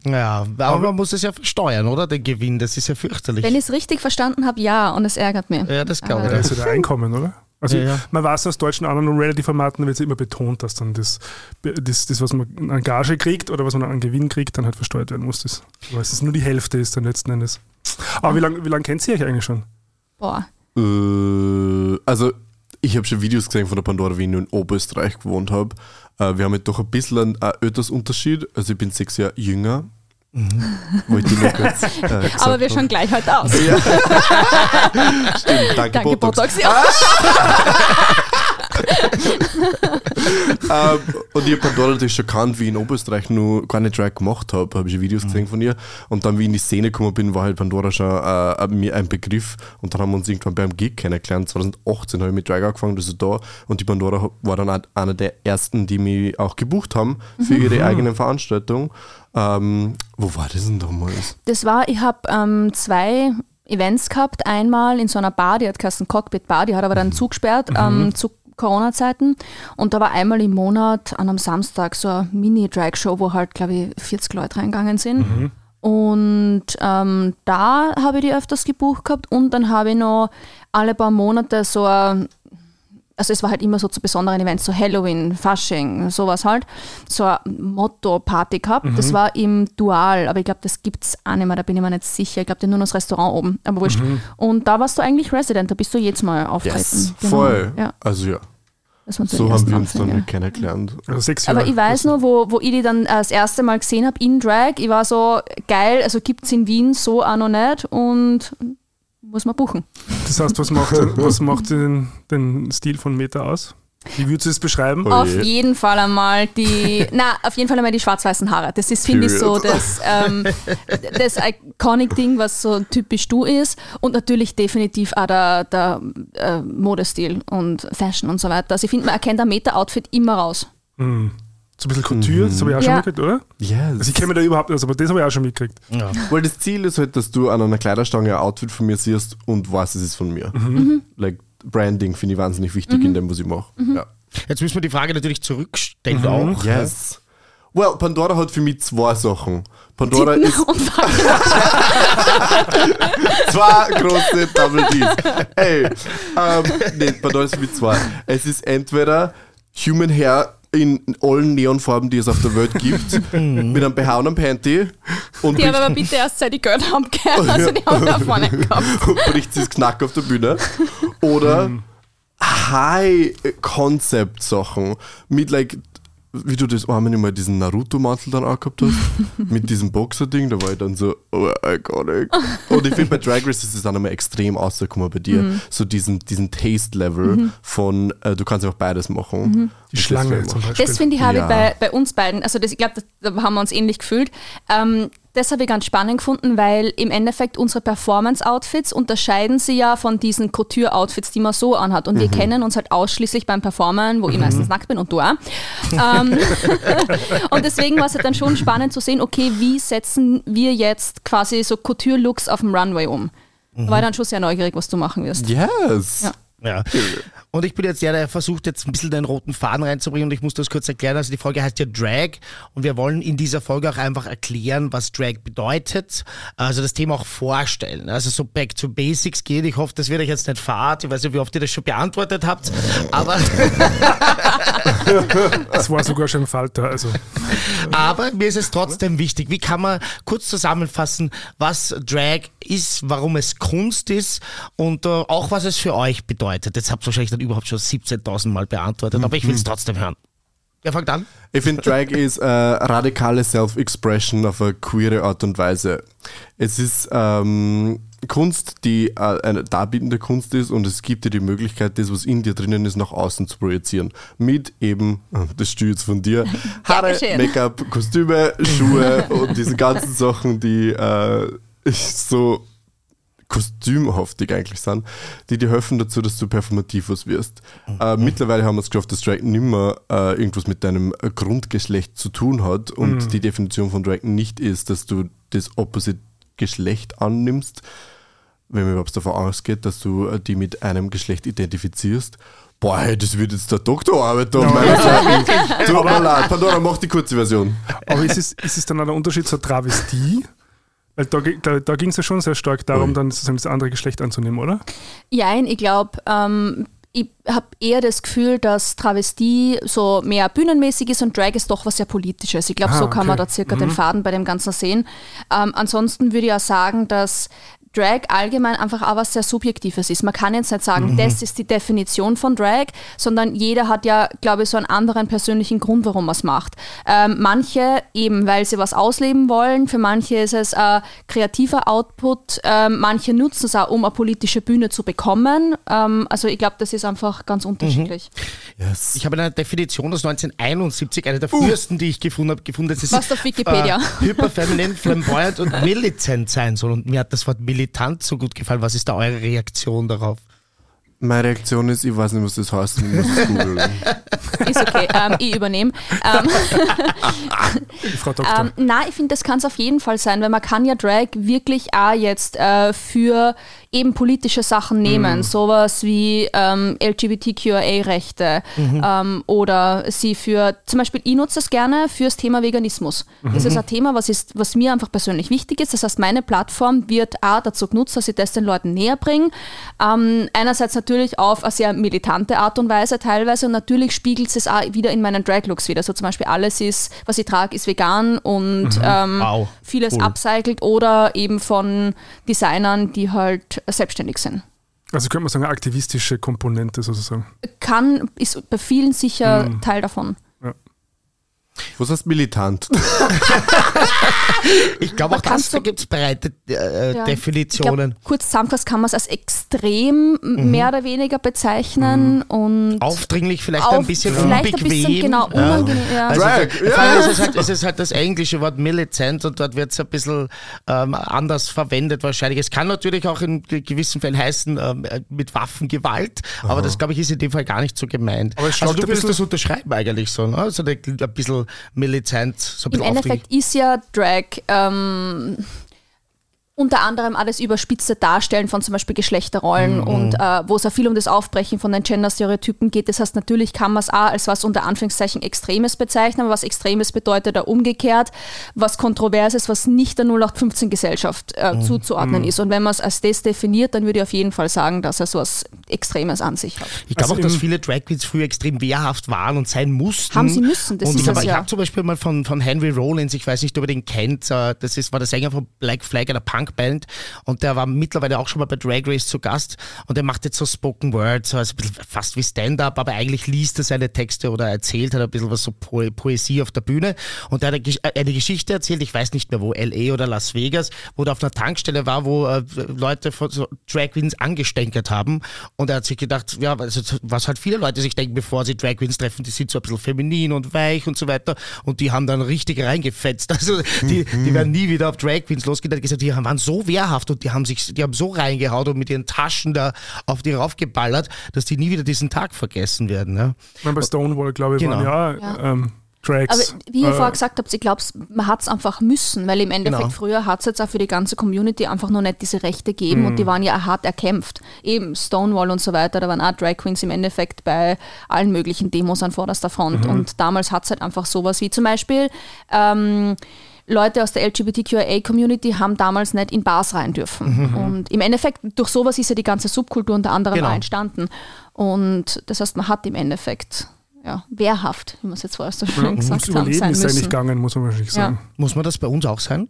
Ja, aber man muss es ja versteuern, oder? Den Gewinn, das ist ja fürchterlich. Wenn ich es richtig verstanden habe, ja, und es ärgert mich. ja, das glaube Ja, ich. das ist ja der Einkommen, oder? Also Ja, ja. man weiß aus deutschen anderen Reality-Formaten wird es immer betont, dass dann das, das, das, was man an Gage kriegt oder was man an Gewinn kriegt, dann halt versteuert werden muss. Das. Aber es ist nur die Hälfte ist dann letzten Endes. Aber wie lange wie lang kennt ihr euch eigentlich schon? Boah. Äh, also, ich habe schon Videos gesehen von der Pandora, wie ich nur in Oberösterreich gewohnt habe. Äh, wir haben halt doch ein bisschen einen äh, Unterschied. Also, ich bin sechs Jahre jünger. Wollte ich nur kurz. Äh, Aber wir schauen gleich heute aus. Ja. Stimmt, danke, Danke, Botox. Botox. Ja. ähm, und ich habe Pandora natürlich schon kannt, wie ich in Oberösterreich nur keine Drag gemacht habe. Habe ich schon Videos gesehen von ihr. Und dann, wie ich in die Szene gekommen bin, war halt Pandora schon äh, ein Begriff. Und dann haben wir uns irgendwann beim Gig kennengelernt. 2018 habe ich mit Drag angefangen, das ist da. Und die Pandora war dann einer der ersten, die mich auch gebucht haben für ihre eigenen Veranstaltungen. Ähm, wo war das denn damals? Das war, ich habe ähm, zwei Events gehabt. Einmal in so einer Bar, die hat geheißen Cockpit Bar, die hat aber dann zugesperrt ähm, zu Corona-Zeiten. Und da war einmal im Monat an einem Samstag so eine Mini-Drag-Show, wo halt, glaube ich, 40 Leute reingegangen sind. Und ähm, da habe ich die öfters gebucht gehabt und dann habe ich noch alle paar Monate so ein also es war halt immer so zu besonderen Events, so Halloween, Fasching, sowas halt, so eine Motto-Party gehabt. Das war im Dual, aber ich glaube, das gibt es auch nicht mehr, da bin ich mir nicht sicher. Ich glaube, nur noch das Restaurant oben, aber wurscht. Und da warst du eigentlich Resident, da bist du jedes Mal auftreten. Genau. voll. Ja, Also ja, das waren so, so haben wir uns dann Anfänge. kennengelernt. Also sechs Jahre. Aber ich weiß nur, wo, wo ich die dann äh, das erste Mal gesehen habe in Drag, ich war so geil, also gibt es in Wien so auch noch nicht und muss man buchen. Das heißt, was macht, was macht den, den Stil von Meta aus? Wie würdest du es beschreiben? Oh Auf je. jeden Fall einmal die, na, auf jeden Fall einmal die schwarz-weißen Haare. Das ist, finde ich, so das, ähm, das Iconic-Ding, was so typisch du ist. Und natürlich definitiv auch der, der äh, Modestil und Fashion und so weiter. Also ich finde, man erkennt ein Meta-Outfit immer raus. Hm. So ein bisschen Couture, das habe ich auch schon Ja. mitgekriegt, oder? Yes. Also ich kenne mich da überhaupt nicht aus, aber das habe ich auch schon mitgekriegt. Ja. Weil das Ziel ist halt, dass du an einer Kleiderstange ein Outfit von mir siehst und weißt, es ist von mir. Like Branding finde ich wahnsinnig wichtig in dem, was ich mache. Ja. Jetzt müssen wir die Frage natürlich zurückstellen auch. Yes. Well, Pandora hat für mich zwei Sachen. Pandora Titten ist zwei große Double Ds. Ey, ähm, nee, Pandora ist für mich zwei. Es ist entweder Human Hair in allen Neonfarben, die es auf der Welt gibt, mit einem BH und einem Panty und Die haben aber bitte erst seit die Geld haben gehört. Also die haben da vorne gehabt. und bricht sich das Knack auf der Bühne. Oder High-Concept-Sachen mit, like, wie du das einmal nicht mal diesen Naruto-Mantel dann angehabt hast, mit diesem Boxer-Ding, da war ich dann so, oh, iconic. Und ich finde bei Drag Race ist es dann immer extrem rausgekommen bei dir, so diesen, diesen Taste-Level von, äh, du kannst einfach beides machen. Die Und das Schlange zum Beispiel. Das finde ich, habe Ja. ich bei, bei uns beiden, also das, ich glaube, da haben wir uns ähnlich gefühlt. Ähm, das habe ich ganz spannend gefunden, weil im Endeffekt unsere Performance-Outfits unterscheiden sie ja von diesen Couture-Outfits, die man so anhat. Und wir kennen uns halt ausschließlich beim Performen, wo ich meistens nackt bin und du auch. Ähm, und deswegen war es halt dann schon spannend zu sehen, okay, wie setzen wir jetzt quasi so Couture-Looks auf dem Runway um? Da war ich dann schon sehr neugierig, was du machen wirst. Yes. Ja. Ja. Und ich bin jetzt der, der versucht jetzt ein bisschen den roten Faden reinzubringen und ich muss das kurz erklären. Also die Folge heißt ja Drag und wir wollen in dieser Folge auch einfach erklären, was Drag bedeutet. Also das Thema auch vorstellen. Also so back to basics geht. Ich hoffe, das wird euch jetzt nicht fad. Ich weiß nicht, wie oft ihr das schon beantwortet habt, aber, Das war sogar schon Falter. Also aber mir ist es trotzdem wichtig. Wie kann man kurz zusammenfassen, was Drag ist, warum es Kunst ist und äh, auch was es für euch bedeutet. Jetzt habt ihr wahrscheinlich dann überhaupt schon 17.000 Mal beantwortet, aber ich will es trotzdem hören. Wer fängt an? Ich finde, Drag ist äh, radikale Self-Expression auf eine queere Art und Weise. Es ist ähm, Kunst, die äh, eine darbietende Kunst ist und es gibt dir die Möglichkeit, das, was in dir drinnen ist, nach außen zu projizieren. Mit eben, äh, das steht jetzt von dir, Haare. Make-up, Kostüme, Schuhe und diese ganzen Sachen, die äh, so kostümhaftig eigentlich sind, die dir helfen dazu, dass du performativ was wirst. Mhm. Äh, mittlerweile haben wir es geschafft, dass Drag nicht mehr äh, irgendwas mit deinem Grundgeschlecht zu tun hat und mhm. die Definition von Drag nicht ist, dass du das Opposite Geschlecht annimmst, wenn man überhaupt davon ausgeht, dass du äh, die mit einem Geschlecht identifizierst. Boah, hey, das wird jetzt der Doktorarbeit da auf meiner Seite. Tut mir leid, Pandora, mach die kurze Version. Aber ist es, ist es dann ein Unterschied zur Travestie? Da, da, da ging es ja schon sehr stark darum, dann sozusagen das andere Geschlecht anzunehmen, oder? Ja, ich glaube, ähm, ich habe eher das Gefühl, dass Travestie so mehr bühnenmäßig ist und Drag ist doch was sehr Politisches. Ich glaube, ah, so kann okay. man da circa mhm. den Faden bei dem Ganzen sehen. Ähm, ansonsten würde ich auch sagen, dass Drag allgemein einfach auch was sehr Subjektives ist. Man kann jetzt nicht sagen, mhm. das ist die Definition von Drag, sondern jeder hat ja, glaube ich, so einen anderen persönlichen Grund, warum er es macht. Ähm, manche eben, weil sie was ausleben wollen, für manche ist es ein kreativer Output, ähm, manche nutzen es auch, um eine politische Bühne zu bekommen. Ähm, also ich glaube, das ist einfach ganz unterschiedlich. Mhm. Yes. Ich habe eine Definition aus 1971, eine der uh. frühesten, die ich gefunden habe, gefunden. Das ist, was auf Wikipedia. Äh, hyperfeminin, flamboyant und militant sein soll. Und mir hat das Wort militant militant so gut gefallen. Was ist da eure Reaktion darauf? Meine Reaktion ist, ich weiß nicht, was das heißt, ich muss es googeln. Ist okay, ähm, ich übernehme. Ähm, Frau Doktor. Ähm, nein, ich finde, das kann es auf jeden Fall sein, weil man kann ja Drag wirklich auch jetzt äh, für eben politische Sachen nehmen, mhm. sowas wie ähm, LGBTQIA-Rechte mhm. ähm, oder sie für, zum Beispiel, ich nutze es gerne fürs Thema Veganismus. Mhm. Das ist ein Thema, was, ist, was mir einfach persönlich wichtig ist. Das heißt, meine Plattform wird auch dazu genutzt, dass ich das den Leuten näher bringe. Ähm, einerseits natürlich auf eine sehr militante Art und Weise teilweise und natürlich spiegelt es auch wieder in meinen Drag-Looks wieder. So zum Beispiel alles ist, was ich trage, ist vegan und mhm. ähm, wow. vieles cool. upcycelt oder eben von Designern, die halt selbstständig sind. Also könnte man sagen, eine aktivistische Komponente sozusagen. Kann, ist bei vielen sicher mhm. Teil davon. Was heißt militant? ich glaube, auch das, da gibt es breite äh, ja. Definitionen. Glaub, kurz zusammengefasst kann man es als extrem mhm. mehr oder weniger bezeichnen. Mhm. und Aufdringlich, vielleicht auf, ein bisschen vielleicht unbequem. Ein bisschen, genau, unangenehm. Ja. Also, Drag, ja. es, ist halt, es halt das englische Wort militant und dort wird es ein bisschen ähm, anders verwendet wahrscheinlich. Es kann natürlich auch in gewissen Fällen heißen ähm, mit Waffengewalt, Aha. aber das glaube ich ist in dem Fall gar nicht so gemeint. Aber also du willst das unterschreiben eigentlich so, ne? also ein bisschen militant. So Im Endeffekt ist ja Drag ähm, unter anderem alles überspitzte Darstellen von zum Beispiel Geschlechterrollen mhm. und äh, wo es auch viel um das Aufbrechen von den Gender-Stereotypen geht. Das heißt, natürlich kann man es auch als was unter Anführungszeichen Extremes bezeichnen, aber was Extremes bedeutet da umgekehrt, was Kontroverses, was nicht der 0815-Gesellschaft äh, mhm. zuzuordnen mhm. ist. Und wenn man es als das definiert, dann würde ich auf jeden Fall sagen, dass es was Extremes an sich hat. Ich glaube also auch, dass viele Drag Queens früher extrem wehrhaft waren und sein mussten. Haben sie müssen, das und ist ich habe ja. hab zum Beispiel mal von, von Henry Rollins, ich weiß nicht, ob ihr den kennt, äh, das ist, war der Sänger von Black Flag, einer Punk Punkband und der war mittlerweile auch schon mal bei Drag Race zu Gast. Und der macht jetzt so Spoken Words, also fast wie Stand-up, aber eigentlich liest er seine Texte oder erzählt hat ein bisschen was so po Poesie auf der Bühne. Und er hat eine Geschichte erzählt, ich weiß nicht mehr wo, L.A. oder Las Vegas, wo er auf einer Tankstelle war, wo äh, Leute von so Drag Queens angestänkert haben. Und er hat sich gedacht, ja, also, was halt viele Leute sich denken, bevor sie Drag Queens treffen, die sind so ein bisschen feminin und weich und so weiter. Und die haben dann richtig reingefetzt, also die, die werden nie wieder auf Drag Queens losgehen, gesagt, die waren so wehrhaft und die haben sich, die haben so reingehaut und mit ihren Taschen da auf die raufgeballert, dass die nie wieder diesen Tag vergessen werden. Ja. Bei Stonewall, glaube ich, genau. waren ja, ja. Ähm, Tracks. Aber wie ihr äh, vorher gesagt habt, ich glaube, man hat es einfach müssen, weil im Endeffekt genau. früher hat es jetzt auch für die ganze Community einfach noch nicht diese Rechte gegeben mhm. und die waren ja hart erkämpft. Eben Stonewall und so weiter, da waren auch Drag Queens im Endeffekt bei allen möglichen Demos an vorderster Front mhm. und damals hat es halt einfach sowas wie zum Beispiel ähm, Leute aus der LGBTQIA-Community haben damals nicht in Bars rein dürfen. Mhm. Und im Endeffekt, durch sowas ist ja die ganze Subkultur unter anderem genau. entstanden. Und das heißt, man hat im Endeffekt ja, wehrhaft, wie man es jetzt vorher so schön ja, gesagt hat. Überleben ist ja nicht gegangen, muss man wahrscheinlich sagen. Ja. Muss man das bei uns auch sein?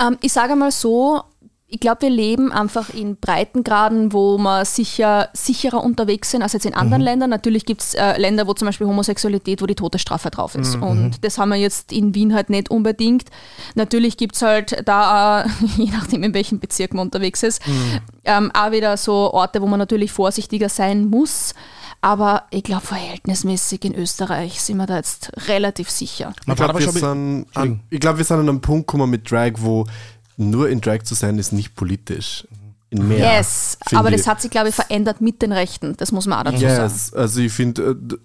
Ähm, ich sage mal so, ich glaube, wir leben einfach in Breitengraden, wo wir sicher sicherer unterwegs sind als jetzt in anderen mhm. Ländern. Natürlich gibt es äh, Länder, wo zum Beispiel Homosexualität, wo die Todesstrafe drauf ist. Mhm. Und das haben wir jetzt in Wien halt nicht unbedingt. Natürlich gibt es halt da, je nachdem in welchem Bezirk man unterwegs ist, mhm. ähm, auch wieder so Orte, wo man natürlich vorsichtiger sein muss. Aber ich glaube, verhältnismäßig in Österreich sind wir da jetzt relativ sicher. Ich glaube, wir, sind an, glaub, wir sind an einem Punkt gekommen mit Drag, wo nur in Drag zu sein ist nicht politisch. In mehr, yes, aber ich. das hat sich, glaube ich, verändert mit den Rechten. Das muss man auch dazu sagen. Yes, also ich finde, äh,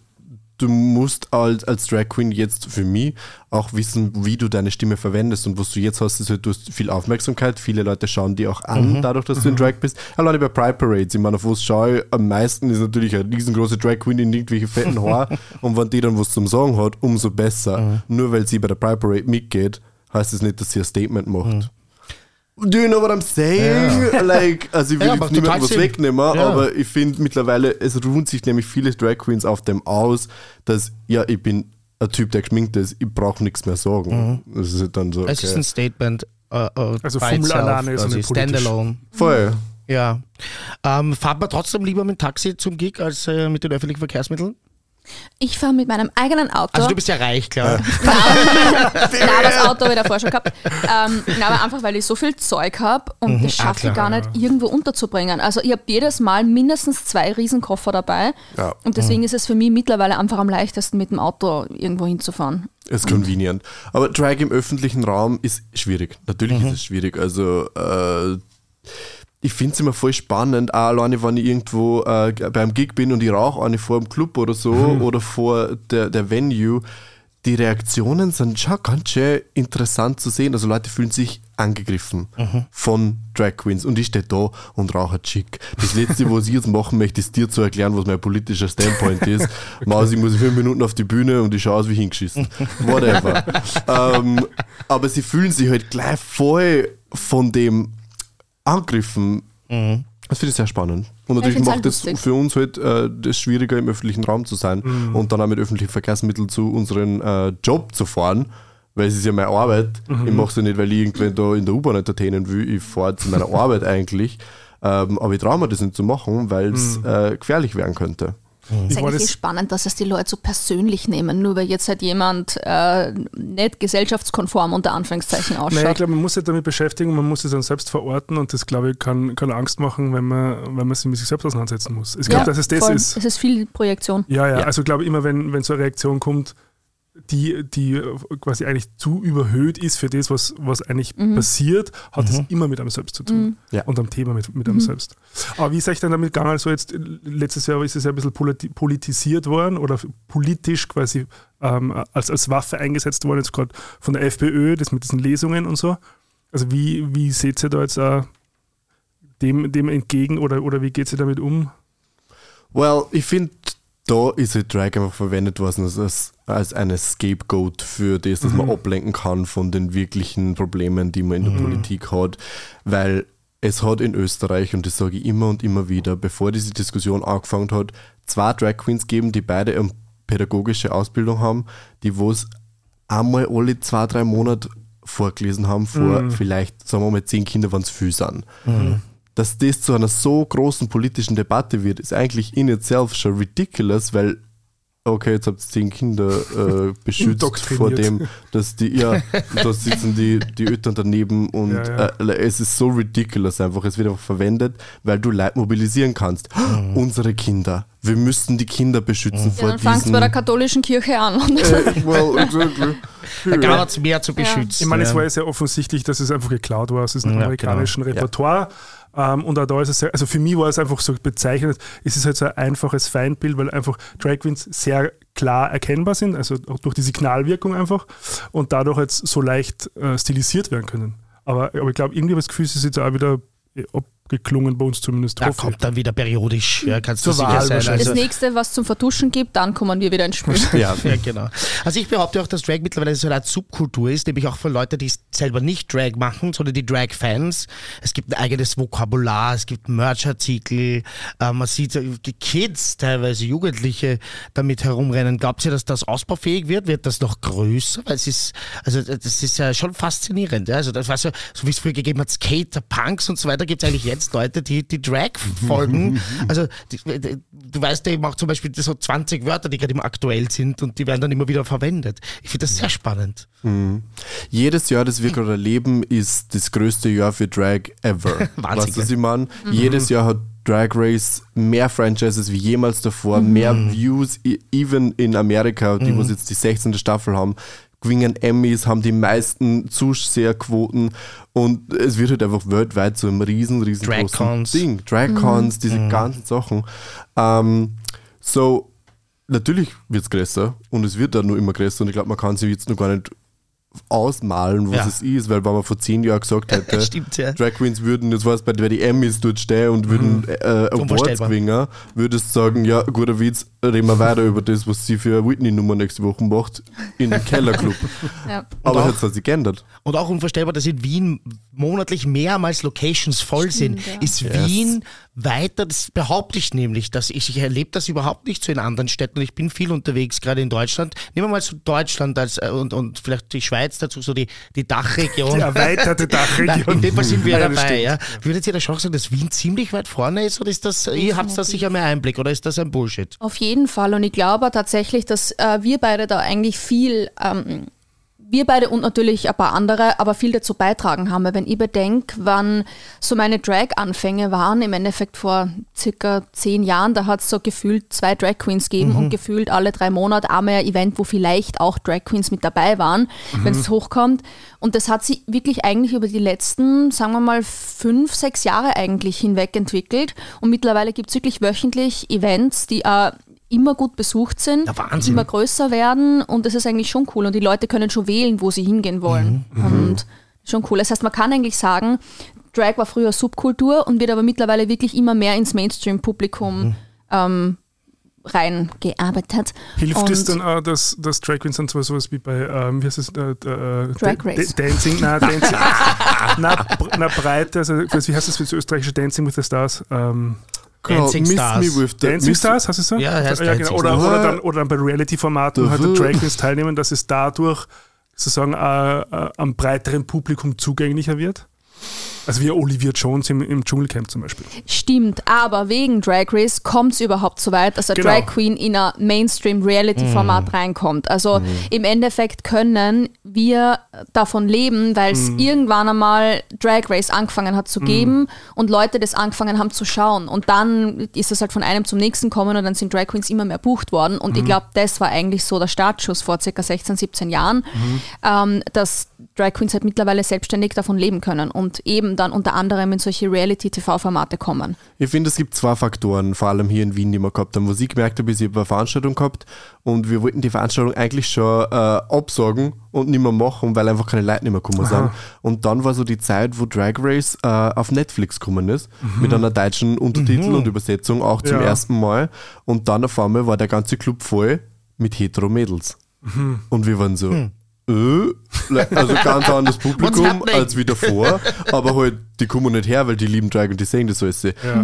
du musst als, als Drag Queen jetzt für mich auch wissen, wie du deine Stimme verwendest und was du jetzt hast, ist halt, du hast viel Aufmerksamkeit, viele Leute schauen dir auch an, dadurch, dass du in Drag bist. Alleine bei Pride Parades, ich meine, auf was schaue ich am meisten, ist natürlich eine riesengroße Drag Queen in irgendwelche fetten Haare und wenn die dann was zum Sagen hat, umso besser. Nur weil sie bei der Pride Parade mitgeht, heißt es nicht, dass sie ein Statement macht. Do you know what I'm saying? Like, also ich will Ja, jetzt niemandem was Sinn. wegnehmen, Ja. aber ich finde mittlerweile, es ruhen sich nämlich viele Drag Queens auf dem aus, dass, ja, ich bin ein Typ, der geschminkt ist, ich brauche nichts mehr sagen. Das ist halt dann so, Mhm. Es ist okay. ein Statement. Uh, uh, Also Fummel itself, alleine ist also. Standalone. Voll. Ja. Ähm, fahrt man trotzdem lieber mit dem Taxi zum Gig als äh, mit den öffentlichen Verkehrsmitteln? Ich fahre mit meinem eigenen Auto. Also du bist ja reich, klar. Nein, das Auto habe ich davor schon gehabt. Ähm, nein, aber einfach, weil ich so viel Zeug habe und das Ah, schaffe ich klar, gar nicht irgendwo unterzubringen. Also ich habe jedes Mal mindestens zwei Riesenkoffer dabei Ja. und deswegen ist es für mich mittlerweile einfach am leichtesten mit dem Auto irgendwo hinzufahren. Ist convenient. Aber Drag im öffentlichen Raum ist schwierig. Natürlich ist es schwierig. Also, äh, ich finde es immer voll spannend, auch alleine, wenn ich irgendwo äh, beim Gig bin und ich rauche eine vor dem Club oder so oder vor der, der Venue. Die Reaktionen sind schon ganz schön interessant zu sehen. Also Leute fühlen sich angegriffen von Drag Queens und ich stehe da und rauche Chick. Das letzte, was ich jetzt machen möchte, ist dir zu erklären, was mein politischer Standpoint ist. Maus, ich muss fünf Minuten auf die Bühne und ich schaue aus wie hingeschissen. Whatever. ähm, aber sie fühlen sich halt gleich voll von dem angegriffen. Das finde ich sehr spannend. Und natürlich find's macht halt es für uns halt äh, das schwieriger, im öffentlichen Raum zu sein und dann auch mit öffentlichen Verkehrsmitteln zu unserem äh, Job zu fahren. Weil es ist ja meine Arbeit. Ich mache es ja nicht, weil ich irgendwann da in der U-Bahn entertainen will. Ich fahre zu meiner Arbeit eigentlich. Ähm, aber ich traue mir das nicht zu machen, weil es äh, gefährlich werden könnte. Es ist eigentlich das- spannend, dass es die Leute so persönlich nehmen, nur weil jetzt halt jemand äh, nicht gesellschaftskonform unter Anführungszeichen ausschaut. Naja, ich glaube, man muss sich damit beschäftigen, man muss es dann selbst verorten und das, glaube ich, kann, kann Angst machen, wenn man, wenn man sich mit sich selbst auseinandersetzen muss. Ich glaube, dass es das voll. ist. Es ist viel Projektion. Ja, ja, Ja. also glaube ich immer, wenn, wenn so eine Reaktion kommt, die, die quasi eigentlich zu überhöht ist für das, was, was eigentlich passiert, hat es immer mit einem selbst zu tun. Ja. Und am Thema mit, mit einem selbst. Aber wie ist euch denn damit gegangen? Also jetzt letztes Jahr ist es ja ein bisschen politi politisiert worden oder politisch quasi ähm, als, als Waffe eingesetzt worden, jetzt gerade von der FPÖ, das mit diesen Lesungen und so. Also wie, wie seht ihr da jetzt äh, dem, dem entgegen oder, oder wie geht ihr damit um? Well, ich finde, da ist halt Drag einfach verwendet worden als, als eine Scapegoat für das, dass man ablenken kann von den wirklichen Problemen, die man in der Politik hat. Weil es hat in Österreich, und das sage ich immer und immer wieder, bevor diese Diskussion angefangen hat, zwei Drag Queens geben, die beide eine pädagogische Ausbildung haben, die wo es einmal alle zwei, drei Monate vorgelesen haben vor vielleicht, sagen wir mal, zehn Kindern, wenn es viel sind. Dass das zu einer so großen politischen Debatte wird, ist eigentlich in itself schon ridiculous, weil, okay, jetzt habt ihr zehn Kinder äh, beschützt vor dem, dass die, ja, da sitzen die, die Eltern daneben und Ja, ja. Äh, es ist so ridiculous einfach. Es wird einfach verwendet, weil du Leute mobilisieren kannst. Unsere Kinder. Wir müssen die Kinder beschützen Ja, vor dann fangst diesen... bei der katholischen Kirche an. äh, well, exactly. Da gab es mehr zu beschützen. Ich meine, es ja. war ja sehr offensichtlich, dass es einfach geklaut war aus diesem Ja, amerikanischen Repertoire. Ähm, und auch da ist es sehr, also für mich war es einfach so bezeichnet, es ist halt so ein einfaches Feindbild, weil einfach Drag Queens sehr klar erkennbar sind, also auch durch die Signalwirkung einfach und dadurch jetzt so leicht äh, stilisiert werden können. Aber, aber ich glaube, irgendwie habe ich das Gefühl, es ist jetzt auch wieder äh, abgeklungen bei uns zumindest. Da kommt dann wieder periodisch, ja, kannst du sicher Wahl sein. wahrscheinlich. Also, Das nächste, was zum Vertuschen gibt, dann kommen wir wieder ins Spiel. Ja, ja, genau. Also ich behaupte auch, dass Drag mittlerweile so eine Art Subkultur ist, nämlich auch für Leute, die selber nicht Drag machen, sondern die Drag-Fans. Es gibt ein eigenes Vokabular, es gibt Merch-Artikel, äh, man sieht die Kids, teilweise Jugendliche, damit herumrennen. Glaubt ihr, dass das ausbaufähig wird? Wird das noch größer? Weil es ist, also das ist ja schon faszinierend. Ja? Also das war so, so wie es früher gegeben hat, Skater, Punks und so weiter, gibt es eigentlich jetzt Leute, die, die Drag folgen. also die, die, du weißt ja, ich mache zum Beispiel so 20 Wörter, die gerade immer aktuell sind und die werden dann immer wieder verwendet. Ich finde das sehr spannend. Jedes Jahr, das wir gerade erleben, ist das größte Jahr für Drag ever. Wahnsinn, weißt du, was ich meine? Jedes Jahr hat Drag Race mehr Franchises wie jemals davor, mehr Views, e- even in Amerika, die was jetzt die 16. Staffel haben, gewinnen Emmys, haben die meisten Zuseherquoten und es wird halt einfach weltweit so ein riesen, riesengroßen. Ding. Dragcons, diese ganzen Sachen. Ähm, so, natürlich wird es größer und es wird dann nur immer größer und ich glaube, man kann sich jetzt noch gar nicht ausmalen, was Ja. es ist, weil wenn man vor zehn Jahren gesagt hätte, Stimmt, ja. Drag Queens würden, das weiß bei bei die Emmys dort stehen und würden äh, Awards Unvorstellbar. gewinnen, würdest du sagen, ja, guter Witz, reden wir weiter über das, was sie für eine Whitney-Nummer nächste Woche macht, in den Kellerclub. Ja. Aber jetzt hat sich geändert. Und auch unvorstellbar, dass in Wien monatlich mehrmals Locations voll sind. ja. Ist Wien weiter, das behaupte ich nämlich, dass ich, ich erlebe das überhaupt nicht so in anderen Städten ich bin viel unterwegs, gerade in Deutschland. Nehmen wir mal so Deutschland als, äh, und, und vielleicht die Schweiz dazu, so die, die Dachregion. Die erweiterte Nein, Dachregion. in dem Fall sind wir Ja, dabei. Ja. Würdet ihr da schon sagen, dass Wien ziemlich weit vorne ist oder ist das, ihr habt da sicher mehr Einblick oder ist das ein Bullshit? Auf jeden Fall. Und ich glaube tatsächlich, dass äh, wir beide da eigentlich viel, ähm, wir beide und natürlich ein paar andere, aber viel dazu beitragen haben. Weil wenn ich bedenke, wann so meine Drag-Anfänge waren, im Endeffekt vor circa zehn Jahren, da hat es so gefühlt zwei Drag Queens gegeben und gefühlt alle drei Monate einmal ein Event, wo vielleicht auch Drag Queens mit dabei waren, wenn es hochkommt. Und das hat sich wirklich eigentlich über die letzten, sagen wir mal, fünf, sechs Jahre eigentlich hinweg entwickelt. Und mittlerweile gibt es wirklich wöchentlich Events, die äh, immer gut besucht sind, Ja, Wahnsinn. immer größer werden und das ist eigentlich schon cool. Und die Leute können schon wählen, wo sie hingehen wollen. Mhm. Und schon cool. Das heißt, man kann eigentlich sagen, Drag war früher Subkultur und wird aber mittlerweile wirklich immer mehr ins Mainstream-Publikum Mhm. ähm, reingearbeitet. Hilft und es dann auch, dass, dass Drag Queens dann so sowas wie bei, ähm, wie heißt es, äh, äh, Drag Race. Da- Dancing, na, Dancing, na, na, Breite, also, wie heißt das für das österreichische Dancing with the Stars? Ähm, Dancing Miss Stars. Me with the, Dancing Miss- Stars, heißt es so? Ja, heißt genau. Dancing oder, Stars. oder, dann, oder dann bei Reality-Formaten halt. Drag Queens teilnehmen, dass es dadurch sozusagen äh, äh, am breiteren Publikum zugänglicher wird. Also wie Olivia Jones im, im Dschungelcamp zum Beispiel. Stimmt, aber wegen Drag Race kommt es überhaupt so weit, dass eine Genau. Drag Queen in ein Mainstream-Reality-Format reinkommt. Also im Endeffekt können wir davon leben, weil es irgendwann einmal Drag Race angefangen hat zu geben und Leute das angefangen haben zu schauen. Und dann ist es halt von einem zum nächsten kommen und dann sind Drag Queens immer mehr bucht worden. Und ich glaube, das war eigentlich so der Startschuss vor circa 16, 17 Jahren, ähm, dass Drag Queens halt mittlerweile selbstständig davon leben können und eben dann unter anderem in solche Reality-TV-Formate kommen. Ich finde, es gibt zwei Faktoren, vor allem hier in Wien, die wir gehabt haben. Was ich gemerkt habe, ist, ich habe eine Veranstaltung gehabt und wir wollten die Veranstaltung eigentlich schon äh, absagen und nicht mehr machen, weil einfach keine Leute nicht mehr gekommen sind. Und dann war so die Zeit, wo Drag Race äh, auf Netflix gekommen ist, mit einer deutschen Untertitel und Übersetzung auch zum Ja. ersten Mal. Und dann auf einmal war der ganze Club voll mit hetero-Mädels. Und wir waren so, äh, also ganz anderes Publikum als wie davor, aber halt, die kommen nicht her, weil die lieben Drag und die sehen das alles.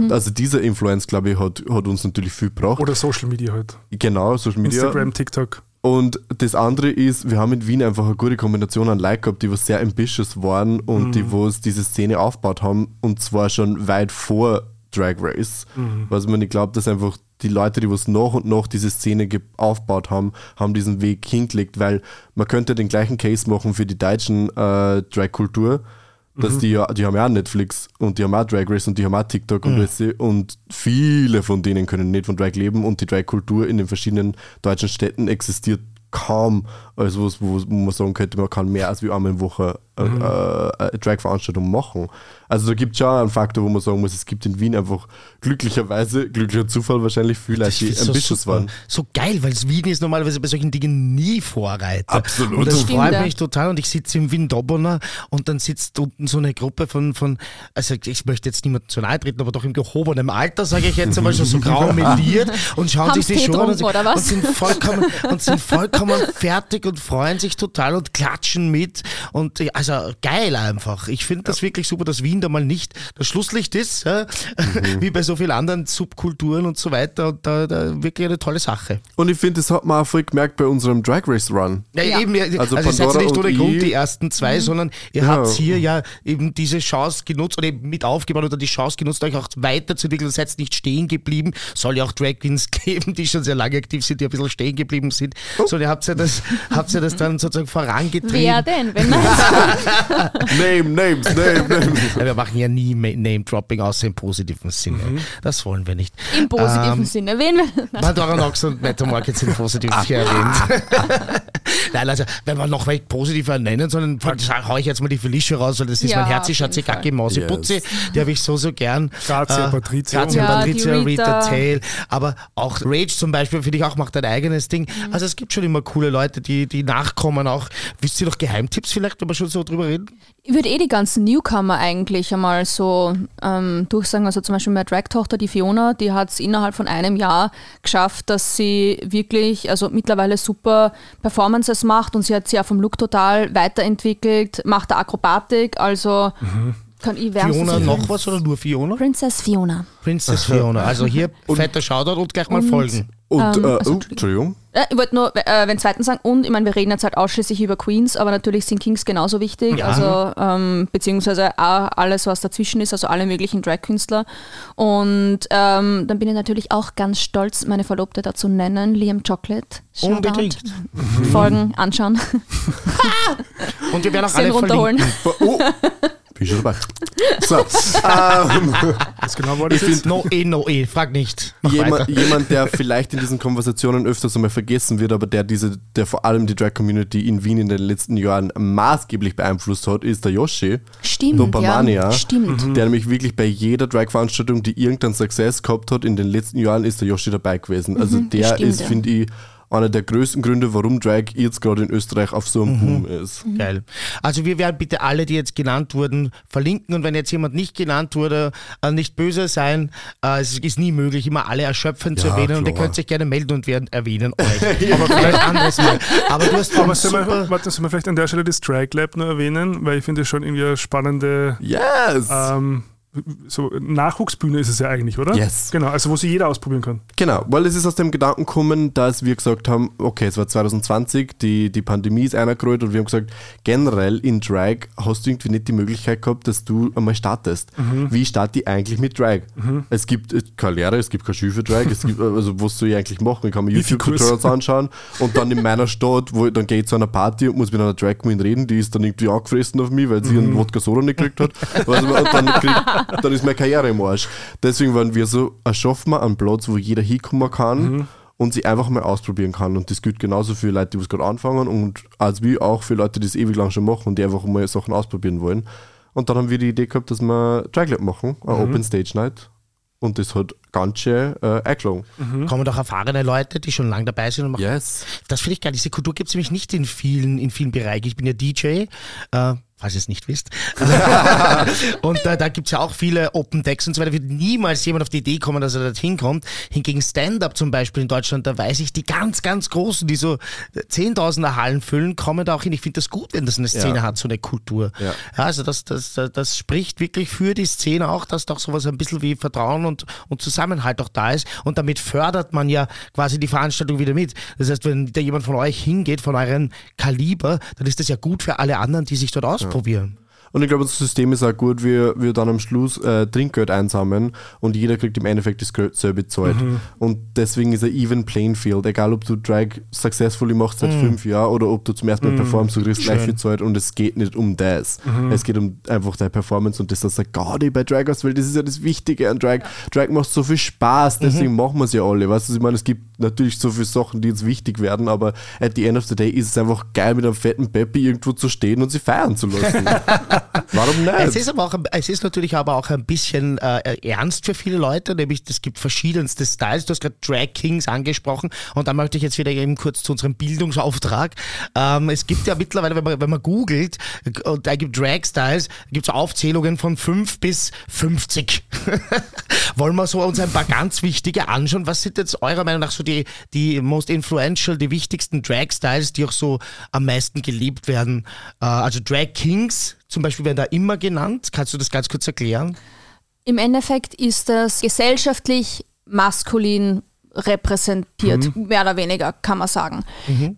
Also dieser Influence, glaube ich, hat, hat uns natürlich viel gebracht. Oder Social Media halt. Genau, Social Media. Instagram, TikTok. Und das andere ist, wir haben in Wien einfach eine gute Kombination an Leuten gehabt, die was sehr ambitious waren und die was diese Szene aufgebaut haben und zwar schon weit vor Drag Race. Was man nicht glaubt, dass einfach die Leute, die was nach und nach diese Szene ge- aufgebaut haben, haben diesen Weg hingelegt, weil man könnte den gleichen Case machen für die deutschen äh, Drag-Kultur, dass die ja, die haben ja auch Netflix und die haben auch Drag Race und die haben auch TikTok und alles und viele von denen können nicht von Drag leben und die Drag-Kultur in den verschiedenen deutschen Städten existiert kaum als was, wo wo man sagen könnte, man kann mehr als wie einmal in der Woche äh, äh, eine Drag-Veranstaltung machen. Also da gibt es schon einen Faktor, wo man sagen muss, es gibt in Wien einfach glücklicherweise, glücklicher Zufall wahrscheinlich viele die so ambitious super. waren. So geil, weil Wien ist normalerweise bei solchen Dingen nie Vorreiter. Absolut. Und das Stimmt, freut ja. mich total. Und ich sitze im Wien Dobberner und dann sitzt unten so eine Gruppe von, von also ich möchte jetzt niemandem zu nahe treten, aber doch im gehobenen Alter, sage ich jetzt einmal, schon so grau meliert und schauen sich die schon an und sind vollkommen und sind vollkommen fertig und freuen sich total und klatschen mit. Und äh, also geil einfach. Ich finde das wirklich super, dass Wien da mal nicht das Schlusslicht ist, ja? Mhm. wie bei so vielen anderen Subkulturen und so weiter. Und da, da wirklich eine tolle Sache. Und ich finde, das hat man auch voll gemerkt bei unserem Drag Race Run. Ja, Ja. eben, ja, Also also, ihr seid nicht ohne und Grund die ersten zwei, sondern ihr Ja. habt hier ja eben diese Chance genutzt oder eben mit aufgebaut oder die Chance genutzt, euch auch weiterzuentwickeln. Ihr seid nicht stehen geblieben. Soll ja auch Drag Queens geben, die schon sehr lange aktiv sind, die ein bisschen stehen geblieben sind. So, ihr habt ja das, habt ja das dann sozusagen vorangetrieben. Wer denn? Wenn man Name, Names, Name, Names. Ja, wir machen ja nie Name-Dropping, außer im positiven Sinne. Mhm. Das wollen wir nicht. im positiven Ähm, Sinne. Wen wir, Pandora Nox und Metamarket sind positiv hier erwähnt. Nein, also wenn wir noch weit positiver nennen, sondern hau ich jetzt mal die Felicia raus, weil das ist Ja, mein Herz, Schatzi. Gacki, Mausi, Yes. Putzi. Die habe ich so, so gern. Grazia, Äh, Patrizia. Grazia, Ja, Patrizia, Rita. Rita. Tail. Aber auch Rage zum Beispiel, finde ich auch, macht ein eigenes Ding. Mhm. Also es gibt schon immer coole Leute, die, die nachkommen auch. Wisst ihr noch Geheimtipps vielleicht, wenn wir schon so drüber reden? Ich würde eh die ganzen Newcomer eigentlich einmal so ähm, durchsagen. Also zum Beispiel meine Drag-Tochter, die Fiona, die hat es innerhalb von einem Jahr geschafft, dass sie wirklich, also mittlerweile super Performances macht und sie hat sich auch vom Look total weiterentwickelt, macht da Akrobatik, also kann ich wärmstens Fiona noch was oder nur Fiona? Princess Fiona. Princess Fiona. Also hier fetter Shoutout und gleich mal Und- folgen. Und, Ähm, äh, also, oh, Entschuldigung. Äh, ich wollte nur äh, den zweiten sagen, und ich meine, wir reden jetzt halt ausschließlich über Queens, aber natürlich sind Kings genauso wichtig, also ähm, beziehungsweise auch alles, was dazwischen ist, also alle möglichen Drag-Künstler. Und ähm, dann bin ich natürlich auch ganz stolz, meine Verlobte dazu nennen, Liam Chocolate. Shoutout. Unbedingt. Folgen, anschauen, Und wir werden auch alle runterholen. Oh, bin schon dabei. So, ähm, Was genau war das jetzt? No eh, no eh. Frag nicht. Mach jemand, der vielleicht in diesen Konversationen öfters einmal vergessen wird, aber der diese, der vor allem die Drag-Community in Wien in den letzten Jahren maßgeblich beeinflusst hat, ist der Yoshi. Stimmt, Dopamania. ja. Stimmt. Der nämlich wirklich bei jeder Drag-Veranstaltung, die irgendeinen Success gehabt hat, in den letzten Jahren ist der Yoshi dabei gewesen. Also der stimmt, ist, ja. finde ich, einer der größten Gründe, warum Drag jetzt gerade in Österreich auf so einem Boom ist. Geil. Also wir werden bitte alle, die jetzt genannt wurden, verlinken und wenn jetzt jemand nicht genannt wurde, äh, nicht böse sein. Äh, es ist nie möglich, immer alle erschöpfend zu Ja, erwähnen und ihr klar. könnt euch gerne melden und wir erwähnen euch. Aber vielleicht anderes Mal. Aber du hast Aber sollen wir, warte, sollen wir vielleicht an der Stelle das Drag Lab noch erwähnen, weil ich finde das schon irgendwie eine spannende Yes! ähm, so Nachwuchsbühne ist es ja eigentlich, oder? Yes. Genau, also wo sie jeder ausprobieren kann. Genau, weil es ist aus dem Gedanken gekommen, dass wir gesagt haben, okay, es war 2020, die, die Pandemie ist eingerollt und wir haben gesagt, generell in Drag hast du irgendwie nicht die Möglichkeit gehabt, dass du einmal startest. Wie starte ich eigentlich mit Drag? Es gibt äh, keine Lehre, es gibt kein Schule für Drag, es gibt, äh, also was soll ich eigentlich machen? Ich kann mir. YouTube-Tutorials anschauen und dann in meiner Stadt, wo ich, dann gehe ich zu einer Party und muss mit einer Drag Queen reden, die ist dann irgendwie angefressen auf mich, weil sie einen Wodka Soda nicht gekriegt hat. Und dann, krieg, dann ist meine Karriere im Arsch. Deswegen waren wir so, erschaffen wir einen Platz, wo jeder hinkommen kann und sich einfach mal ausprobieren kann. Und das gilt genauso für Leute, die was gerade anfangen und als wie auch für Leute, die es ewig lang schon machen und die einfach mal Sachen ausprobieren wollen. Und dann haben wir die Idee gehabt, dass wir Drag Lab machen, eine Open Stage Night. Und das hat ganz schön äh, eingeschlagen. Kommen doch erfahrene Leute, die schon lange dabei sind und machen. Yes. Das finde ich geil. Diese Kultur gibt es nämlich nicht in vielen, in vielen Bereichen. Ich bin ja DJ, äh, falls ihr es nicht wisst. und äh, da gibt es ja auch viele Open Decks und so weiter. Wird niemals jemand auf die Idee kommen, dass er dorthin kommt. Hingegen Stand-Up zum Beispiel in Deutschland, da weiß ich, die ganz, ganz Großen, die so Zehntausender Hallen füllen, kommen da auch hin. Ich finde das gut, wenn das eine Szene Ja. hat, so eine Kultur. Ja. also das, das, das, das spricht wirklich für die Szene auch, dass doch sowas ein bisschen wie Vertrauen und, und Zusammenhalt auch da ist. Und damit fördert man ja quasi die Veranstaltung wieder mit. Das heißt, wenn da jemand von euch hingeht, von eurem Kaliber, dann ist das ja gut für alle anderen, die sich dort ausprobieren. Und ich glaube, unser System ist auch gut, wir, wir dann am Schluss äh, Trinkgeld einsammeln und jeder kriegt im Endeffekt das Geld selber bezahlt. Und deswegen ist ein even playing field, egal ob du Drag successfully machst seit fünf Jahren oder ob du zum ersten Mal performst, du kriegst gleich viel Zeit und es geht nicht um das. Es geht um einfach deine Performance und das, das sagt Gaudi bei Drag aus, weil das ist ja das Wichtige an Drag. Drag macht so viel Spaß, deswegen machen wir es ja alle. Weißt du, ich meine, es gibt natürlich so viele Sachen, die jetzt wichtig werden, aber at the end of the day ist es einfach geil, mit einem fetten Peppi irgendwo zu stehen und sie feiern zu lassen. Warum nicht? Es ist aber auch, es ist natürlich aber auch ein bisschen äh, ernst für viele Leute, nämlich es gibt verschiedenste Styles. Du hast gerade Drag Kings angesprochen und da möchte ich jetzt wieder eben kurz zu unserem Bildungsauftrag. Ähm, es gibt ja mittlerweile, wenn man, wenn man googelt und da gibt Drag Styles, gibt es Aufzählungen von 5 bis 50. Wollen wir so uns ein paar ganz wichtige anschauen? Was sind jetzt eurer Meinung nach so die, die most influential, die wichtigsten Drag Styles, die auch so am meisten geliebt werden? Äh, also Drag Kings zum Beispiel werden da immer genannt. Kannst du das ganz kurz erklären? Im Endeffekt ist das gesellschaftlich maskulin repräsentiert, mehr oder weniger, kann man sagen.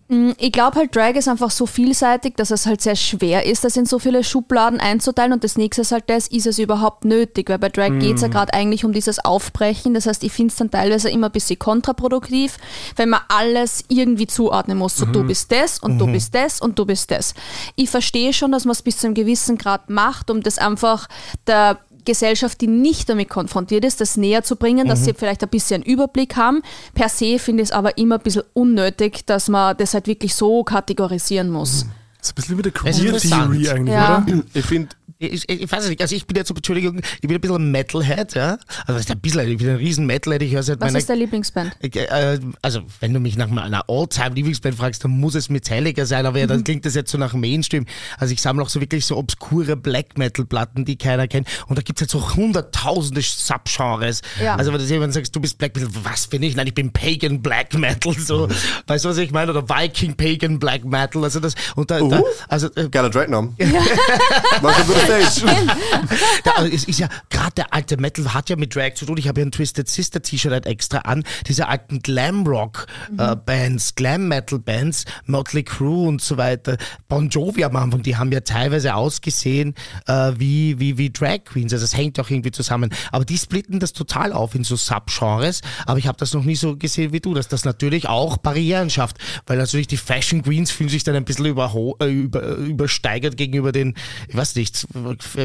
Mm, Ich glaube halt, Drag ist einfach so vielseitig, dass es halt sehr schwer ist, das in so viele Schubladen einzuteilen. Und das nächste ist halt das, ist es überhaupt nötig? Weil bei Drag geht es ja gerade eigentlich um dieses Aufbrechen. Das heißt, ich finde es dann teilweise immer ein bisschen kontraproduktiv, wenn man alles irgendwie zuordnen muss. So, du bist das und du bist das und du bist das. Ich verstehe schon, dass man es bis zu einem gewissen Grad macht, um das einfach der Gesellschaft, die nicht damit konfrontiert ist, das näher zu bringen, dass sie vielleicht ein bisschen einen Überblick haben. Per se finde ich es aber immer ein bisschen unnötig, dass man das halt wirklich so kategorisieren muss. Das ist ein bisschen wie der Queer. Theory eigentlich, Ja. oder? Ich finde, Ich, ich, weiß nicht, also ich bin jetzt, Entschuldigung, ich bin ein bisschen Metalhead, ja. Also das ist ein bisschen, ich bin ein riesen Metalhead, ich höre seit Was meiner ist deine Lieblingsband? Äh, Also, wenn du mich nach meiner All-Time-Lieblingsband fragst, dann muss es Metallica sein, aber ja, Mhm. dann klingt das jetzt so nach Mainstream. Also, ich sammle auch so wirklich so obskure Black-Metal-Platten, die keiner kennt. Und da gibt es halt so hunderttausende Subgenres. Ja. Also, wenn du jemand sagst, du bist Black Metal, was bin ich? Nein, ich bin Pagan Black Metal. So, weißt du, was ich meine? Oder Viking Pagan Black Metal. Also, das, und da, da also, äh, geiler Trackname. Welcome to the stage. da, also es ist ja gerade der alte Metal hat ja mit Drag zu tun. Ich habe ja ein Twisted Sister T-Shirt halt extra an. Diese alten Glam Rock äh, Bands, Glam Metal Bands, Motley Crue und so weiter. Bon Jovi am Anfang, die haben ja teilweise ausgesehen äh, wie, wie, wie Drag Queens. Also das hängt auch irgendwie zusammen. Aber die splitten das total auf in so Subgenres. Aber ich habe das noch nie so gesehen wie du, dass das natürlich auch Barrieren schafft. Weil natürlich die Fashion Queens fühlen sich dann ein bisschen überho äh, über, übersteigert gegenüber den, ich weiß nicht,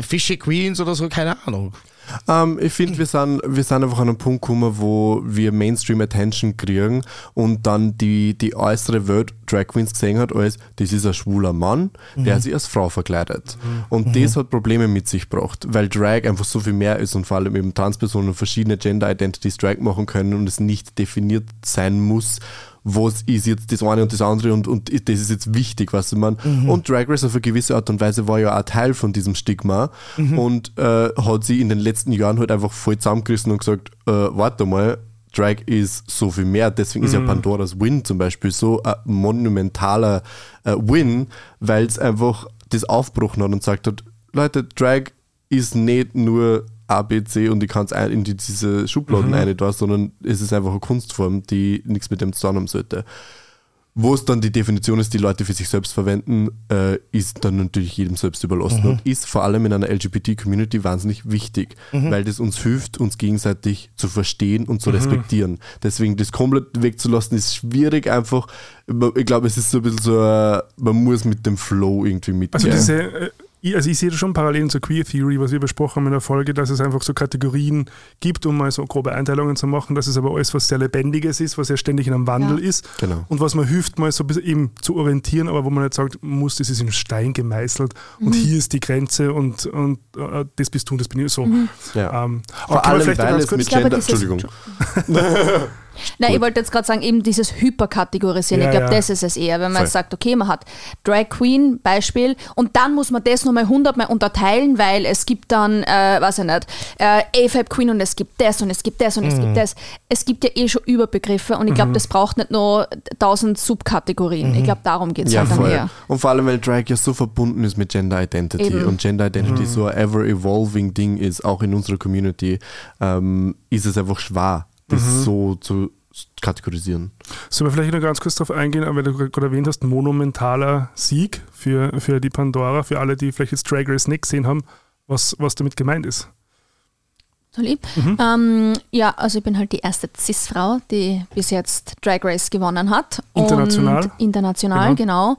Fishy Queens oder so, keine Ahnung. Ähm, ich finde, wir sind, wir sind einfach an einem Punkt gekommen, wo wir Mainstream-Attention kriegen und dann die, die äußere Welt Drag Queens gesehen hat als, das ist ein schwuler Mann, der sich als Frau verkleidet. Und das hat Probleme mit sich gebracht, weil Drag einfach so viel mehr ist und vor allem eben Transpersonen verschiedene Gender-Identities Drag machen können und es nicht definiert sein muss, was ist jetzt das eine und das andere und, und das ist jetzt wichtig, was man. Und Drag Race auf eine gewisse Art und Weise war ja auch Teil von diesem Stigma und äh, hat sie in den letzten Jahren halt einfach voll zusammengerissen und gesagt, äh, warte mal, Drag ist so viel mehr. Deswegen ist ja Pandoras Win zum Beispiel so ein monumentaler äh, Win, weil es einfach das aufgebrochen hat und gesagt hat, Leute, Drag ist nicht nur A, B, C und ich kann es in die, diese Schubladen rein da, sondern es ist einfach eine Kunstform, die nichts mit dem zu tun haben sollte. Wo es dann die Definition ist, die Leute für sich selbst verwenden, äh, ist dann natürlich jedem selbst überlassen und ist vor allem in einer LGBT-Community wahnsinnig wichtig, weil das uns hilft, uns gegenseitig zu verstehen und zu respektieren. Deswegen das komplett wegzulassen, ist schwierig einfach. Ich glaube, es ist so ein bisschen so, äh, man muss mit dem Flow irgendwie mitgehen. Also diese, äh, ich, also ich sehe schon Parallelen zur Queer Theory, was wir besprochen haben in der Folge, dass es einfach so Kategorien gibt, um mal so grobe Einteilungen zu machen, dass es aber alles was sehr Lebendiges ist, was ja ständig in einem Wandel Ja. ist Genau. und was man hilft, mal so ein bisschen eben zu orientieren, aber wo man nicht sagt, muss, das ist in Stein gemeißelt und Mhm. hier ist die Grenze und, und äh, das bist du und das bin ich so. Mhm. ja. Ähm, Vor allem, weil ganz es kurz- mit glaube, Gender... Entschuldigung. Nein, ich wollte jetzt gerade sagen, eben dieses Hyperkategorisieren. Ja, ich glaube, ja. das ist es eher, wenn man jetzt sagt, okay, man hat Drag Queen, Beispiel, und dann muss man das nochmal hundertmal unterteilen, weil es gibt dann, äh, weiß ich nicht, äh, AFAB Queen und es gibt das und es gibt das und es Mhm. gibt das. Es gibt ja eh schon Überbegriffe und ich glaube, das braucht nicht nur tausend Subkategorien. Ich glaube, darum geht es Ja, halt dann eher. Und vor allem, weil Drag ja so verbunden ist mit Gender Identity Eben. und Gender Identity so ein ever-evolving Ding ist, auch in unserer Community, ähm, ist es einfach schwer, das so zu kategorisieren. Sollen wir vielleicht noch ganz kurz darauf eingehen, weil du gerade erwähnt hast, monumentaler Sieg für, für die Pandora, für alle, die vielleicht jetzt Drag Race nicht gesehen haben, was, was damit gemeint ist. So lieb. Ähm, ja, also ich bin halt die erste Cis-Frau, die bis jetzt Drag Race gewonnen hat. International. Und international, genau.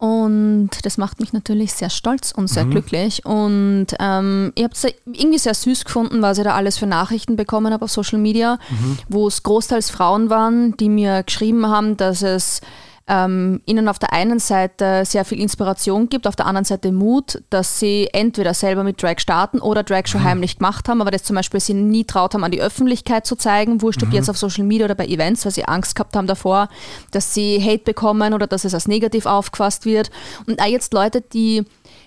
Und das macht mich natürlich sehr stolz und sehr glücklich. Und ähm, ich habe es irgendwie sehr süß gefunden, was ich da alles für Nachrichten bekommen habe auf Social Media, wo es großteils Frauen waren, die mir geschrieben haben, dass es ähm, ihnen auf der einen Seite sehr viel Inspiration gibt, auf der anderen Seite Mut, dass sie entweder selber mit Drag starten oder Drag schon heimlich gemacht haben, aber das zum Beispiel sie nie traut haben, an die Öffentlichkeit zu zeigen, wurscht ob jetzt auf Social Media oder bei Events, weil sie Angst gehabt haben davor, dass sie Hate bekommen oder dass es als negativ aufgefasst wird. Und auch jetzt Leute, die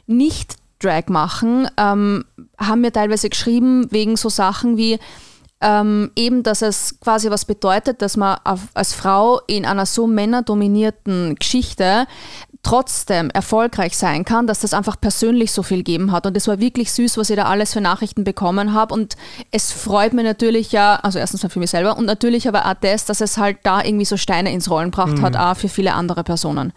nicht Drag machen, ähm, haben mir teilweise geschrieben wegen so Sachen wie, ähm, eben, dass es quasi was bedeutet, dass man auf, als Frau in einer so männerdominierten Geschichte trotzdem erfolgreich sein kann, dass das einfach persönlich so viel gegeben hat. Und es war wirklich süß, was ich da alles für Nachrichten bekommen habe. Und es freut mich natürlich ja, also erstens mal für mich selber und natürlich aber auch das, dass es halt da irgendwie so Steine ins Rollen gebracht hat, auch für viele andere Personen.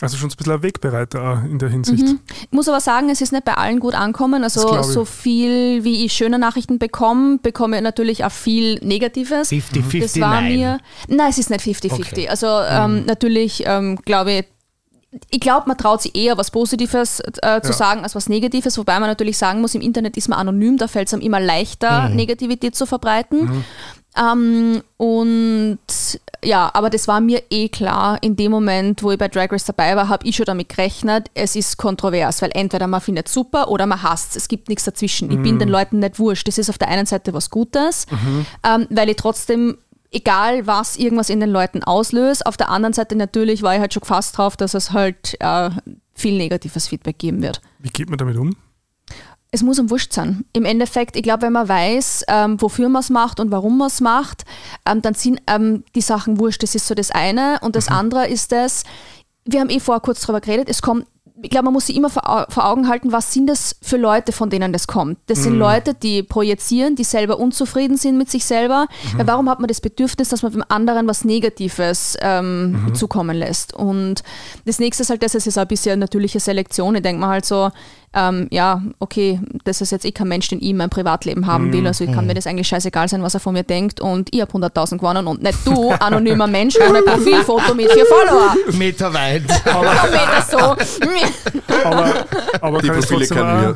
Also schon ein bisschen ein Wegbereiter in der Hinsicht. Ich muss aber sagen, es ist nicht bei allen gut ankommen. Also so viel, wie ich schöne Nachrichten bekomme, bekomme ich natürlich auch viel Negatives. 50-50, Das war nein. mir. Nein, es ist nicht 50-50. Okay. Also ähm, natürlich ähm, glaube ich, ich glaube, man traut sich eher was Positives äh, zu ja. sagen als was Negatives, wobei man natürlich sagen muss, im Internet ist man anonym, da fällt es einem immer leichter, mhm. Negativität zu verbreiten. Mhm. Ähm, und ja, aber das war mir eh klar. In dem Moment, wo ich bei Drag Race dabei war, habe ich schon damit gerechnet, es ist kontrovers, weil entweder man findet es super oder man hasst es. Es gibt nichts dazwischen. Mhm. Ich bin mhm. den Leuten nicht wurscht. Das ist auf der einen Seite was Gutes, mhm. ähm, weil ich trotzdem egal was irgendwas in den Leuten auslöst. Auf der anderen Seite natürlich war ich halt schon gefasst drauf, dass es halt äh, viel negatives Feedback geben wird. Wie geht man damit um? Es muss um wurscht sein. Im Endeffekt, ich glaube, wenn man weiß, ähm, wofür man es macht und warum man es macht, ähm, dann sind ähm, die Sachen wurscht. Das ist so das eine. Und das mhm. andere ist das, wir haben eh vorher kurz darüber geredet, es kommt ich glaube, man muss sich immer vor, vor, Augen halten, was sind das für Leute, von denen das kommt. Das sind mhm. Leute, die projizieren, die selber unzufrieden sind mit sich selber. Mhm. Warum hat man das Bedürfnis, dass man dem anderen was Negatives ähm, mhm. zukommen lässt? Und das nächste ist halt das, es ist ein bisschen natürliche Selektion. Ich denke mal halt so, ähm, ja, okay, das ist jetzt eh kein Mensch, den ich in meinem Privatleben haben will. Also ich kann mhm. mir das eigentlich scheißegal sein, was er von mir denkt. Und ich habe 100.000 gewonnen und nicht du, anonymer Mensch, ohne Profilfoto mit vier Follower. Meter weit. Aber, Meter so. aber, aber kann, es trotzdem auch,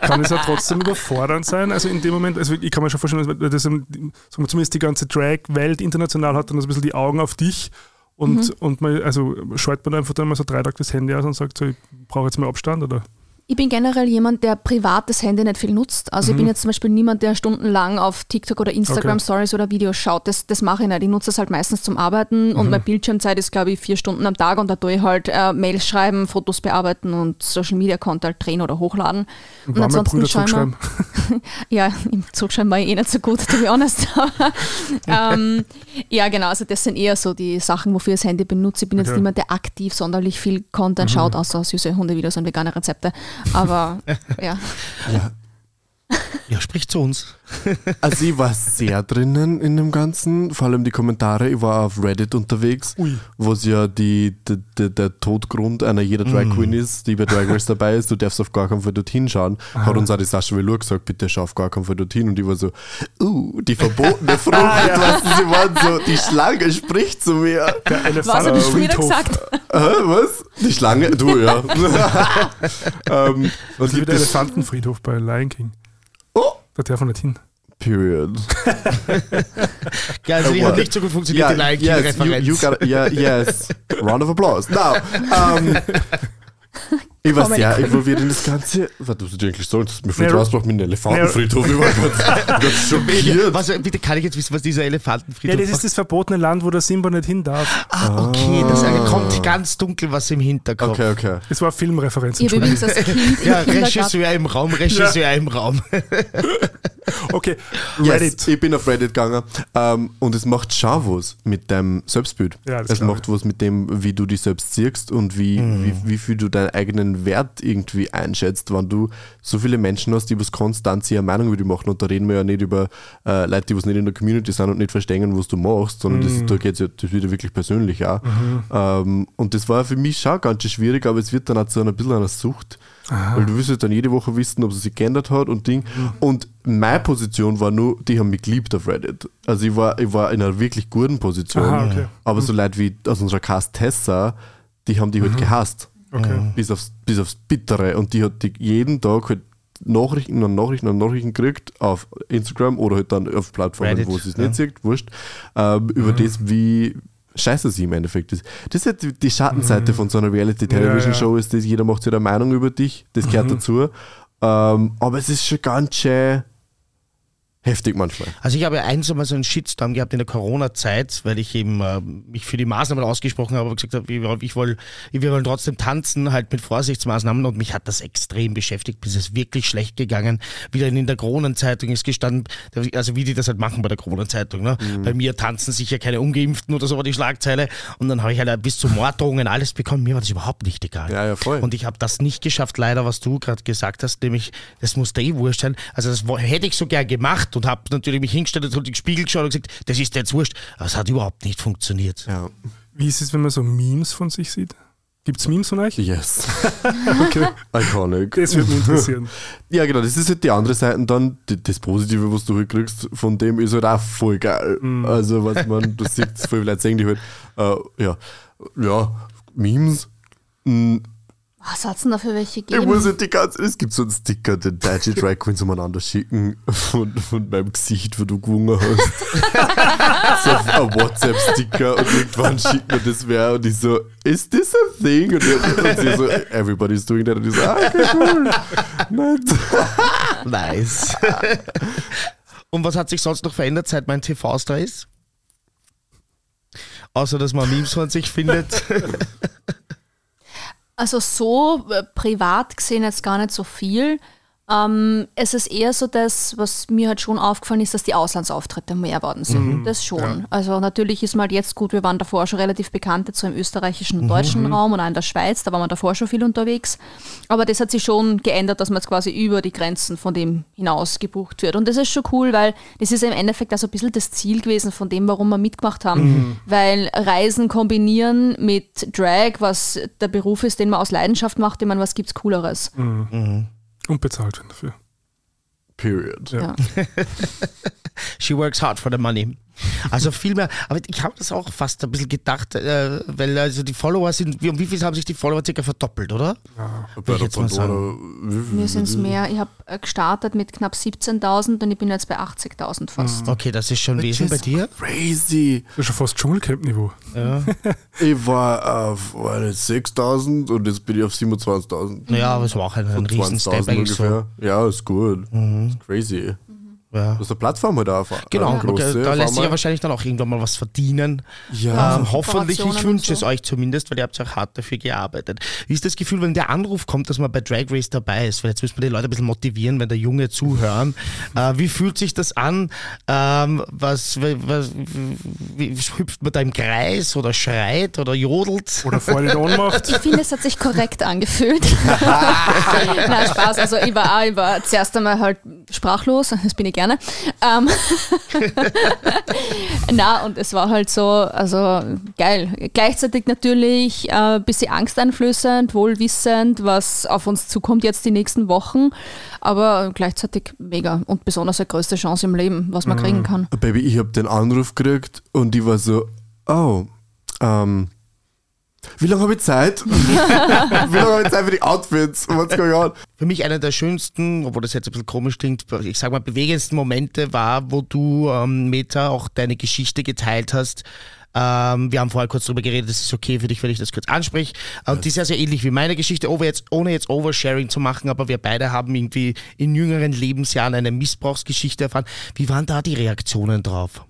kann es ja trotzdem überfordernd sein? Also in dem Moment, also ich kann mir schon vorstellen, dass das, zumindest die ganze Drag-Welt international hat dann so ein bisschen die Augen auf dich und, mhm. und man, also schaltet man einfach dann mal so drei Tage das Handy aus und sagt so, ich brauche jetzt mal Abstand oder? Ich bin generell jemand, der privat das Handy nicht viel nutzt. Also mhm. ich bin jetzt zum Beispiel niemand, der stundenlang auf TikTok oder Instagram okay. Stories oder Videos schaut. Das, das mache ich nicht. Ich nutze das halt meistens zum Arbeiten mhm. und meine Bildschirmzeit ist, glaube ich, vier Stunden am Tag und da tue ich halt äh, Mails schreiben, Fotos bearbeiten und Social Media Content drehen oder hochladen. Und, und ansonsten schauen Ja, im Zurückschreiben war ich eh nicht so gut, to be honest. ähm, ja, genau. Also das sind eher so die Sachen, wofür ich das Handy benutze. Ich bin okay. jetzt niemand, der aktiv sonderlich viel Content mhm. schaut, außer süße Hundevideos und vegane Rezepte. Aber ja. ja. Ja, sprich zu uns. Also ich war sehr drinnen in dem Ganzen, vor allem die Kommentare. Ich war auf Reddit unterwegs, Ui. wo es ja die, die, die, der Todgrund einer jeder Drag mm. Queen ist, die bei Drag Race dabei ist. Du darfst auf gar keinen Fall dorthin schauen. Aha. Hat uns auch die Sascha Velour gesagt, bitte schau auf gar keinen Fall dorthin. Und ich war so, uh, die verbotene Frucht. ah, ja. weißt du, sie waren so, die Schlange spricht zu mir. Der Elefant was hat die wieder gesagt? Äh, was? Die Schlange? Du, ja. ähm, und der Elefantenfriedhof bei Lion King. Oh! Da darf man nicht hin. Period. ja, also die hat nicht so gut funktioniert, yeah, die Like-Referenz. Yes, you, you gotta, yeah, yes. Round of applause. Now, um, Ich war sehr involviert in das Ganze. Was du dir eigentlich dass mir fällt raus, mit einem Elefantenfriedhof. Ich war ganz, schockiert. Was, bitte kann ich jetzt wissen, was dieser Elefantenfriedhof ist? Ja, das ist das verbotene Land, wo der Simba nicht hin darf. Ah, okay. Ah. Das kommt ganz dunkel was im Hinterkopf. Okay, okay. Das war Filmreferenz. Ich übrigens als Kind ja, Regisseur im Raum, Regisseur ja. im Raum. okay, Reddit. Yes, ich bin auf Reddit gegangen um, ähm, und es macht schon was mit deinem Selbstbild. Ja, es macht was mit dem, wie du dich selbst siehst und wie, mhm. wie, wie viel du deinen eigenen Wert irgendwie einschätzt, wenn du so viele Menschen hast, die was konstant ihre Meinung über dich machen. Und da reden wir ja nicht über äh, Leute, die was nicht in der Community sind und nicht verstehen, was du machst, sondern mhm. das, da geht es ja das wieder wirklich persönlich auch. Mhm. Ähm, und das war für mich schon ganz schön schwierig, aber es wird dann auch zu einer bisschen einer Sucht. Aha. Weil du wirst dann jede Woche wissen, ob es sich geändert hat und Ding. Mhm. Und meine Position war nur, die haben mich geliebt auf Reddit. Also ich war, ich war in einer wirklich guten Position. Aha, okay. Aber so mhm. Leute wie aus unserer Cast Tessa, die haben die halt mhm. gehasst. Okay. Bis, aufs, bis aufs Bittere. Und die hat die jeden Tag halt Nachrichten und Nachrichten und Nachrichten gekriegt auf Instagram oder halt dann auf Plattformen, Reddit, wo sie es ja. nicht sieht, wurscht, ähm, über mhm. das, wie scheiße sie im Endeffekt ist. Das ist halt die, Schattenseite mhm. von so einer Reality-Television-Show, ja, ja. ist, dass jeder macht sich eine Meinung über dich, das gehört mhm. dazu. Ähm, aber es ist schon ganz schön heftig manchmal. Also ich habe ja eins einmal so einen Shitstorm gehabt in der Corona-Zeit, weil ich eben äh, mich für die Maßnahmen ausgesprochen habe, aber gesagt habe, ich, ich will, wir wollen trotzdem tanzen, halt mit Vorsichtsmaßnahmen und mich hat das extrem beschäftigt, bis es wirklich schlecht gegangen. Wieder in der Kronenzeitung ist gestanden, also wie die das halt machen bei der Kronenzeitung. Ne? Mhm. Bei mir tanzen sicher keine Ungeimpften oder so war die Schlagzeile und dann habe ich halt bis zu Morddrohungen alles bekommen. Mir war das überhaupt nicht egal. Ja, ja, voll. Und ich habe das nicht geschafft, leider, was du gerade gesagt hast, nämlich, das musste eh wurscht sein. Also das hätte ich so gern gemacht und habe natürlich mich hingestellt und in den Spiegel geschaut und gesagt, das ist jetzt wurscht. Aber es hat überhaupt nicht funktioniert. Ja. Wie ist es, wenn man so Memes von sich sieht? Gibt es Memes von euch? Yes. okay. Iconic. Das würde mich interessieren. ja, genau, das ist halt die andere Seite dann. Das Positive, was du halt kriegst, von dem ist halt auch voll geil. Mm. Also, was man, du siehst, voll Leute sehen die halt, äh, ja, ja, Memes, Was hat es denn da für welche Ich gegeben? muss ja die ganze, es gibt so einen Sticker, den deutsche Drag Queens umeinander schicken von, von meinem Gesicht, wo du gewungen hast. so ein WhatsApp-Sticker und irgendwann schickt mir das wer und ich so, is this a thing? Und, ich- und sie so, everybody's doing that. Und ich so, ah, okay, cool. Nett. Nice. Und was hat sich sonst noch verändert, seit mein TV-Star ist? Außer, dass man Memes von sich findet. Also so äh, privat gesehen jetzt gar nicht so viel. Ähm, es ist eher so das, was mir halt schon aufgefallen ist, dass die Auslandsauftritte mehr worden sind. Das schon. Also natürlich ist mal jetzt gut, wir waren davor schon relativ bekannt, jetzt so im österreichischen und deutschen Raum und auch in der Schweiz, da waren wir davor schon viel unterwegs. Aber das hat sich schon geändert, dass man jetzt quasi über die Grenzen von dem hinaus gebucht wird. Und das ist schon cool, weil das ist im Endeffekt also ein bisschen das Ziel gewesen von dem, warum wir mitgemacht haben. Weil Reisen kombinieren mit Drag, was der Beruf ist, den man aus Leidenschaft macht, ich meine, was gibt's Cooleres? Und bezahlt werden dafür. Period. Ja. Ja. She works hard for the money. Also viel mehr, aber ich habe das auch fast ein bisschen gedacht, äh, weil also die Follower sind, wie, um wie viel haben sich die Follower circa verdoppelt, oder? Bei ich der jetzt mal Mir sind es mehr. Ich habe äh, gestartet mit knapp 17.000 und ich bin jetzt bei 80.000 fast. Okay, das ist schon Wesen bei dir. Crazy. Das ist schon fast Dschungelcamp-Niveau. Ich war auf war nicht 6000 und jetzt bin ich auf 27.000. Naja, aber es war auch ein, ein riesen Step 20.000 eigentlich so. ungefähr. Ja, ist gut. Ist crazy. Ja. Du hast eine Plattform halt auch. Genau, eine große, okay, da auf lässt sich ja wahrscheinlich dann auch irgendwann mal was verdienen. Ja. ähm, hoffentlich, ich wünsche und es so. euch zumindest, weil ihr habt ja auch hart dafür gearbeitet. Wie ist das Gefühl, wenn der Anruf kommt, dass man bei Drag Race dabei ist? Weil jetzt müssen wir die Leute ein bisschen motivieren, wenn der Junge zuhören. äh, wie fühlt sich das an? Ähm, was, was, wie, hüpft man da im Kreis oder schreit oder jodelt? Oder Freude Ohnmacht. Ich finde, es hat sich korrekt angefühlt. Nein, Spaß. Also ich war, auch, ich war zuerst einmal halt sprachlos, das bin ich gerne. Ähm, Na, und es war halt so, also geil. Gleichzeitig natürlich äh, ein bisschen angsteinflößend, wohlwissend, was auf uns zukommt jetzt die nächsten Wochen, aber gleichzeitig mega und besonders eine größte Chance im Leben, was man kriegen kann. Baby, ich habe den Anruf gekriegt und ich war so, oh, ähm, wie lange habe ich Zeit? wie lange habe ich Zeit für die Outfits? What's going on? Für mich einer der schönsten, obwohl das jetzt ein bisschen komisch klingt, ich sag mal, bewegendsten Momente war, wo du, ähm, Meta, auch deine Geschichte geteilt hast. Ähm, wir haben vorher kurz drüber geredet, es ist okay für dich, wenn ich das kurz anspreche. Und die ist ja sehr ähnlich wie meine Geschichte, over jetzt, ohne jetzt Oversharing zu machen, aber wir beide haben irgendwie in jüngeren Lebensjahren eine Missbrauchsgeschichte erfahren. Wie waren da die Reaktionen drauf?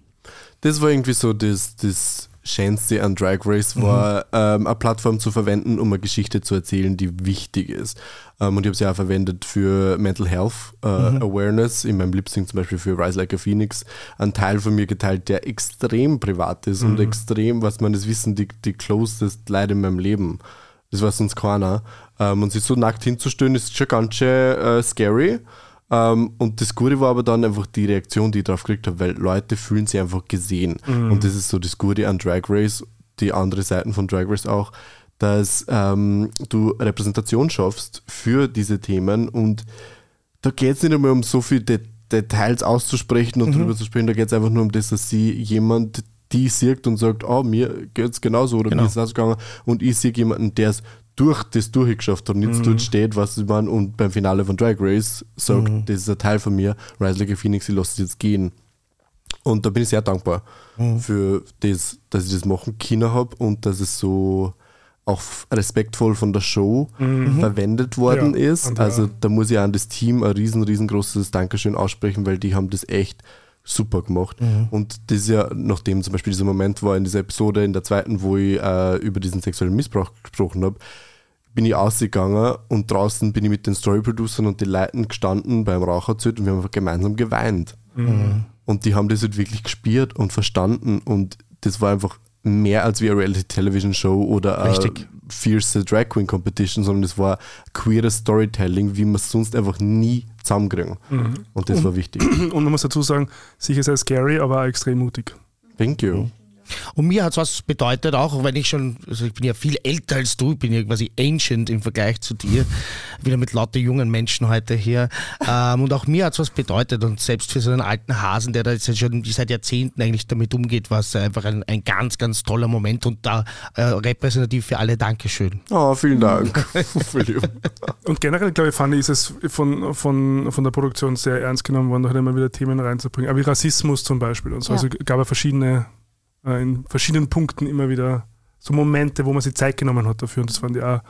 Das war irgendwie so das, das Schönste an Drag Race, war ähm, eine Plattform zu verwenden, um eine Geschichte zu erzählen, die wichtig ist. Ähm, und ich habe sie auch verwendet für Mental Health äh, Awareness, in meinem Lip Sync zum Beispiel für Rise Like a Phoenix, ein Teil von mir geteilt, der extrem privat ist und extrem, was man das wissen, die, die closest Leute in meinem Leben. Das war sonst keiner. Ähm, und sich so nackt hinzustellen, ist schon ganz schön äh, scary. Ähm, und das Gute war aber dann einfach die Reaktion, die ich drauf gekriegt habe, weil Leute fühlen sich einfach gesehen. Und das ist so das Gute an Drag Race, die andere Seiten von Drag Race auch, dass ähm, du Repräsentation schaffst für diese Themen und da geht es nicht einmal um so viele De Details auszusprechen und drüber zu sprechen, da geht es einfach nur um das, dass sie jemand die sieht und sagt, oh, mir geht es genauso oder Genau. mir ist es ausgegangen und ich sehe jemanden, der es durch das durchgeschafft und jetzt dort steht, was ich meine und beim Finale von Drag Race sagt, das ist ein Teil von mir, Rise Like a Phoenix, ich lasse es jetzt gehen. Und da bin ich sehr dankbar für das, dass ich das machen können habe und dass es so auch respektvoll von der Show verwendet worden Ja, ist. und, Also da muss ich an das Team ein riesen, riesengroßes Dankeschön aussprechen, weil die haben das echt super gemacht. Und das ist ja, nachdem zum Beispiel dieser Moment war in dieser Episode, in der zweiten, wo ich äh, über diesen sexuellen Missbrauch gesprochen habe, bin ich ausgegangen und draußen bin ich mit den Story-Producern und den Leuten gestanden beim Raucherzelt und wir haben einfach gemeinsam geweint. Und die haben das halt wirklich gespürt und verstanden und das war einfach mehr als wie eine Reality-Television-Show oder eine Richtig. fierce Drag Queen Competition, sondern es war queeres Storytelling, wie man es sonst einfach nie zusammenkriegen. Und das war wichtig. Und man muss dazu sagen, sicher sehr scary, aber auch extrem mutig. Thank you. Und mir hat es was bedeutet, auch wenn ich schon, also ich bin ja viel älter als du, ich bin ja quasi ancient im Vergleich zu dir, wieder mit lauter jungen Menschen heute hier. Ähm, und auch mir hat es was bedeutet und selbst für so einen alten Hasen, der da jetzt schon seit Jahrzehnten eigentlich damit umgeht, war es einfach ein, ein ganz, ganz toller Moment und da äh, repräsentativ für alle Dankeschön. Oh, vielen Dank. Und generell, glaube ich, fand ich, ist es von, von, von der Produktion sehr ernst genommen worden, da halt immer wieder Themen reinzubringen. Aber wie Rassismus zum Beispiel und so. Ja. Also gab es verschiedene, in verschiedenen Punkten immer wieder so Momente, wo man sich Zeit genommen hat dafür. Und das fand ich auch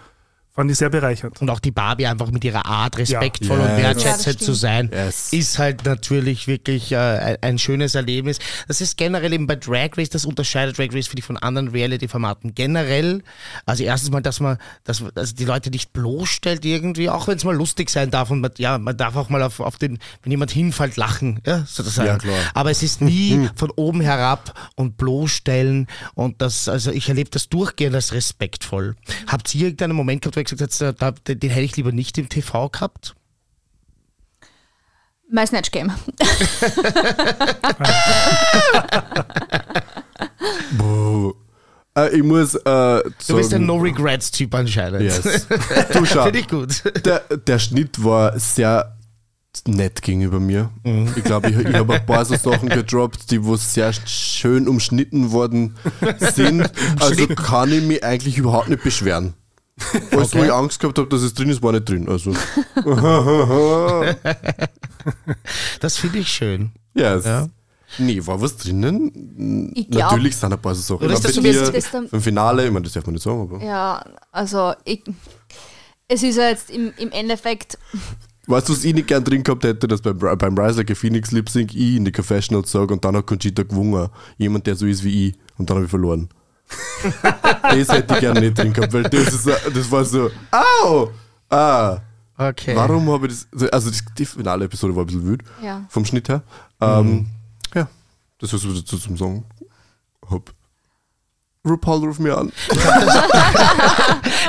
fand ich sehr bereichernd. Und auch die Barbie einfach mit ihrer Art respektvoll Ja. und Yes. Ja, wertschätzend zu sein, Yes. ist halt natürlich wirklich äh, ein, schönes Erlebnis. Das ist generell eben bei Drag Race, das unterscheidet Drag Race finde ich von anderen Reality-Formaten generell. Also erstens mal, dass man, dass also die Leute nicht bloßstellt irgendwie, auch wenn es mal lustig sein darf und man, ja, man darf auch mal auf, auf den, wenn jemand hinfällt, lachen, ja, sozusagen. Ja, klar. Aber es ist nie von oben herab und bloßstellen und das, also ich erlebe das durchgehend als respektvoll. Habt ihr irgendeinen Moment gehabt, gesagt habt, da, den, den hätte ich lieber nicht im TV gehabt? My Snatch Game. Buh. Äh, ich muss äh, Du bist ein sagen- No-Regrets-Typ anscheinend. Yes. Du schau, Finde ich gut. der, der Schnitt war sehr nett gegenüber mir. Ich glaube, ich, ich habe ein paar so Sachen gedroppt, die wo sehr schön umschnitten worden sind. Also kann ich mich eigentlich überhaupt nicht beschweren. Alles, wo Okay. ich Angst gehabt habe, dass es drin ist, war nicht drin. Also, Das finde ich schön. yes. Ja. Nee, war was drinnen? Ich glaub- Natürlich sind ein paar so Sachen. Ist Aber das so dir das dann- Im Finale, ich meine, das darf man nicht sagen, aber. Ja, also ich, es ist ja jetzt im, im Endeffekt, Weißt du, was ich nicht gern drin gehabt hätte, dass beim, beim Rise Like a Phoenix Lip Sync ich in die Confessionals sage und dann hat Conchita gewungen. Jemand, der so ist wie ich. Und dann habe ich verloren. Das hätte ich gerne nicht drin gehabt, weil das, ist, so- das war so, au! Ah, Okay. warum habe ich das. Also, die, die finale Episode war ein bisschen wild, ja. vom Schnitt her. Ähm, ja, das ist was ich dazu zum Sagen hab. RuPaul ruf mir an.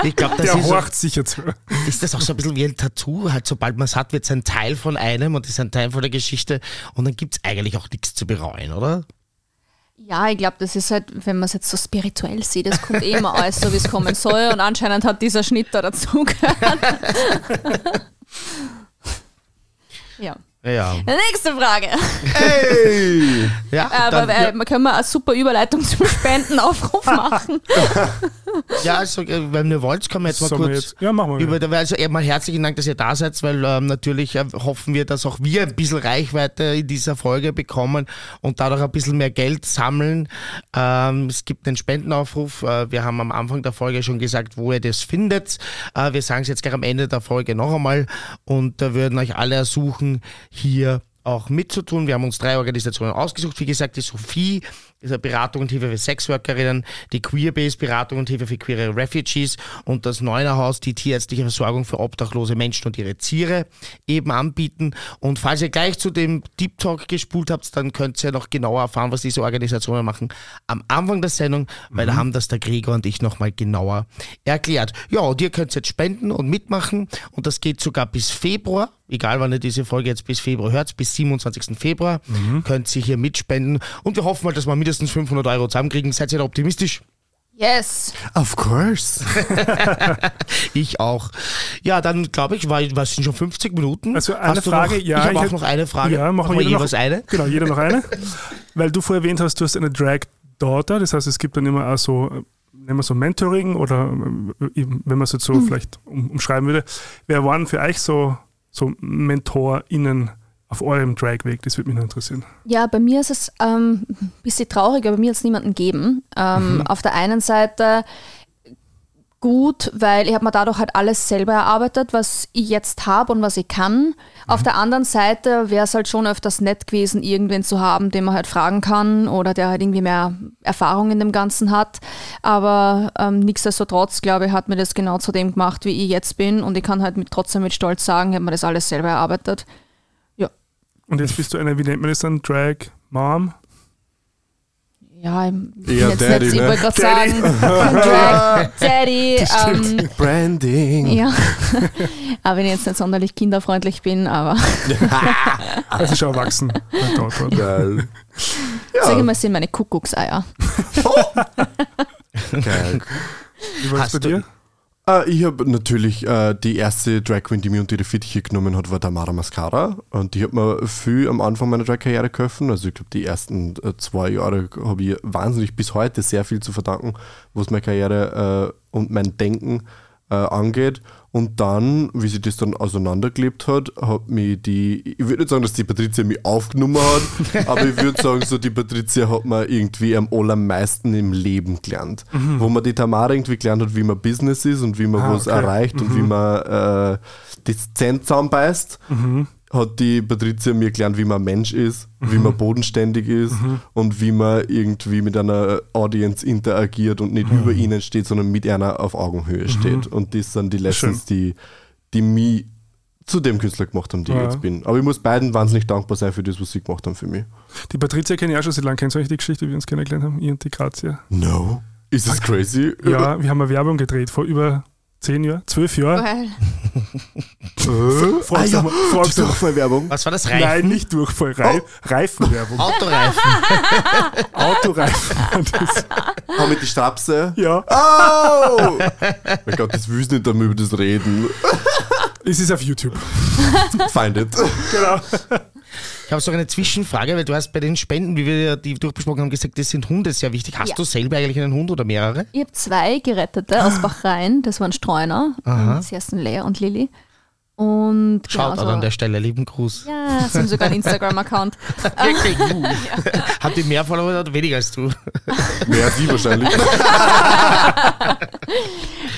Ich glaube, das Der ist, so, horcht sicher zu. ist das auch so ein bisschen wie ein Tattoo. Halt, sobald man es hat, wird es ein Teil von einem und ist ein Teil von der Geschichte. Und dann gibt es eigentlich auch nichts zu bereuen, oder? Ja, ich glaube, das ist halt, wenn man es jetzt so spirituell sieht, das kommt eh immer alles so, wie es kommen soll. Und anscheinend hat dieser Schnitt da dazu gehört. ja. Ja. Nächste Frage. Hey! Ja, Aber dann, äh, man können wir eine super Überleitung zum Spendenaufruf machen. ja also, äh, wenn ihr wollt, können wir jetzt mal Sollen wir kurz. jetzt- ja, machen wir. Über, also erstmal herzlichen Dank, dass ihr da seid, weil ähm, natürlich äh, hoffen wir, dass auch wir ein bisschen Reichweite in dieser Folge bekommen und dadurch ein bisschen mehr Geld sammeln. Ähm, es gibt einen Spendenaufruf. Äh, wir haben am Anfang der Folge schon gesagt, wo ihr das findet. Äh, wir sagen es jetzt gleich am Ende der Folge noch einmal und da würden euch alle ersuchen, hier auch mitzutun. Wir haben uns drei Organisationen ausgesucht. Wie gesagt, die Sophie, Beratung und Hilfe für Sexworkerinnen, die Queerbase Beratung und Hilfe für queere Refugees und das Neunerhaus, die tierärztliche Versorgung für obdachlose Menschen und ihre Tiere eben anbieten. Und falls ihr gleich zu dem Deep Talk gespult habt, dann könnt ihr noch genauer erfahren, was diese Organisationen machen am Anfang der Sendung, weil da haben das der Gregor und ich nochmal genauer erklärt. Ja, und ihr könnt jetzt spenden und mitmachen und das geht sogar bis Februar egal wann ihr diese Folge jetzt bis Februar hört, bis 27. Februar, könnt ihr hier mitspenden. Und wir hoffen mal, dass wir mindestens 500 Euro zusammenkriegen. Seid ihr da optimistisch? Yes. Of course. Ich auch. Ja, dann glaube ich, war, was sind schon 50 Minuten? Also eine Hast du Frage, noch, ja. Ich habe auch hätte- noch eine Frage. Ja, machen wir jeweils noch, eine. Genau, jeder noch eine. Weil du vorher erwähnt hast, du hast eine Drag Daughter, das heißt, es gibt dann immer auch so, äh, nennen wir so Mentoring oder äh, wenn man es jetzt so vielleicht um, umschreiben würde. Wer waren für euch so, so MentorInnen auf eurem Drag-Weg? Das würde mich noch interessieren. Ja, bei mir ist es ähm, ein bisschen traurig, aber bei mir hat es niemanden gegeben. Ähm, Auf der einen Seite gut, weil ich habe mir dadurch halt alles selber erarbeitet, was ich jetzt habe und was ich kann. Auf der anderen Seite wäre es halt schon öfters nett gewesen, irgendwen zu haben, den man halt fragen kann oder der halt irgendwie mehr Erfahrung in dem Ganzen hat. Aber ähm, nichtsdestotrotz, glaube ich, hat mir das genau zu dem gemacht, wie ich jetzt bin und ich kann halt mit, trotzdem mit Stolz sagen, ich habe mir das alles selber erarbeitet. Und jetzt bist du eine, wie nennt man das dann, Drag-Mom? Ja, ich bin Eher jetzt Daddy, nicht, ich wollte gerade sagen, Drag Daddy. Ähm, Branding. ja, aber wenn ich jetzt nicht sonderlich kinderfreundlich bin, aber Also schon erwachsen. Geil. Ja. Sag ich mal, sind meine Kuckuckseier. Geil. Wie war es bei dir? Äh, ich habe natürlich äh, die erste Drag Queen, die mir unter ihre Fittiche genommen hat, war Tamara Mascara. Und die hat mir viel am Anfang meiner Drag-Karriere geholfen. Also ich glaube, die ersten äh, zwei Jahre habe ich wahnsinnig bis heute sehr viel zu verdanken, was meine Karriere und mein Denken angeht. Und dann, wie sie das dann auseinandergelebt hat, hat mich die, ich würde nicht sagen, dass die Patricia mich aufgenommen hat, aber ich würde sagen, so die Patricia hat mir irgendwie am allermeisten im Leben gelernt. Mhm. Wo man die Tamara irgendwie gelernt hat, wie man Business ist und wie man ah, was okay. erreicht mhm. und wie man äh, das Zent zusammenbeißt. Mhm hat die Patricia mir gelernt, wie man Mensch ist, mhm. wie man bodenständig ist mhm. und wie man irgendwie mit einer Audience interagiert und nicht mhm. über ihnen steht, sondern mit einer auf Augenhöhe mhm. steht. Und das sind die Lessons, die, die mich zu dem Künstler gemacht haben, die ja. ich jetzt bin. Aber ich muss beiden wahnsinnig dankbar sein für das, was sie gemacht haben für mich. Die Patricia kenne ich auch schon seit langem. Kennst du eigentlich die Geschichte, wie wir uns kennengelernt haben? Ich und die Grazia? No. Ist das crazy? Ja, wir haben eine Werbung gedreht vor über zehn Jahren, zwölf Jahren. Äh? ah, ja, fragst du Durchfallwerbung? Was war das? Reifen? Nein, nicht Durchfall, Rei oh. Reifenwerbung. Autoreifen. Autoreifen. Auch mit die Strapse? Ja. Oh! mein Gott, das willst nicht damit über das reden. Es ist auf YouTube. Find it. Genau. Ich habe so eine Zwischenfrage, weil du hast bei den Spenden, wie wir die durchbesprochen haben, gesagt, das sind Hunde sehr wichtig. Hast ja. du selber eigentlich einen Hund oder mehrere? Ich habe zwei Gerettete aus Bachrhein, das waren Streuner. Aha. Sie heißen Lea und Lilly. Und Schaut genau so. an der Stelle, lieben Gruß. Ja, sie haben sogar einen Instagram-Account. Wirklich? ja. Hat die mehr Follower oder weniger als du? Mehr als ich wahrscheinlich.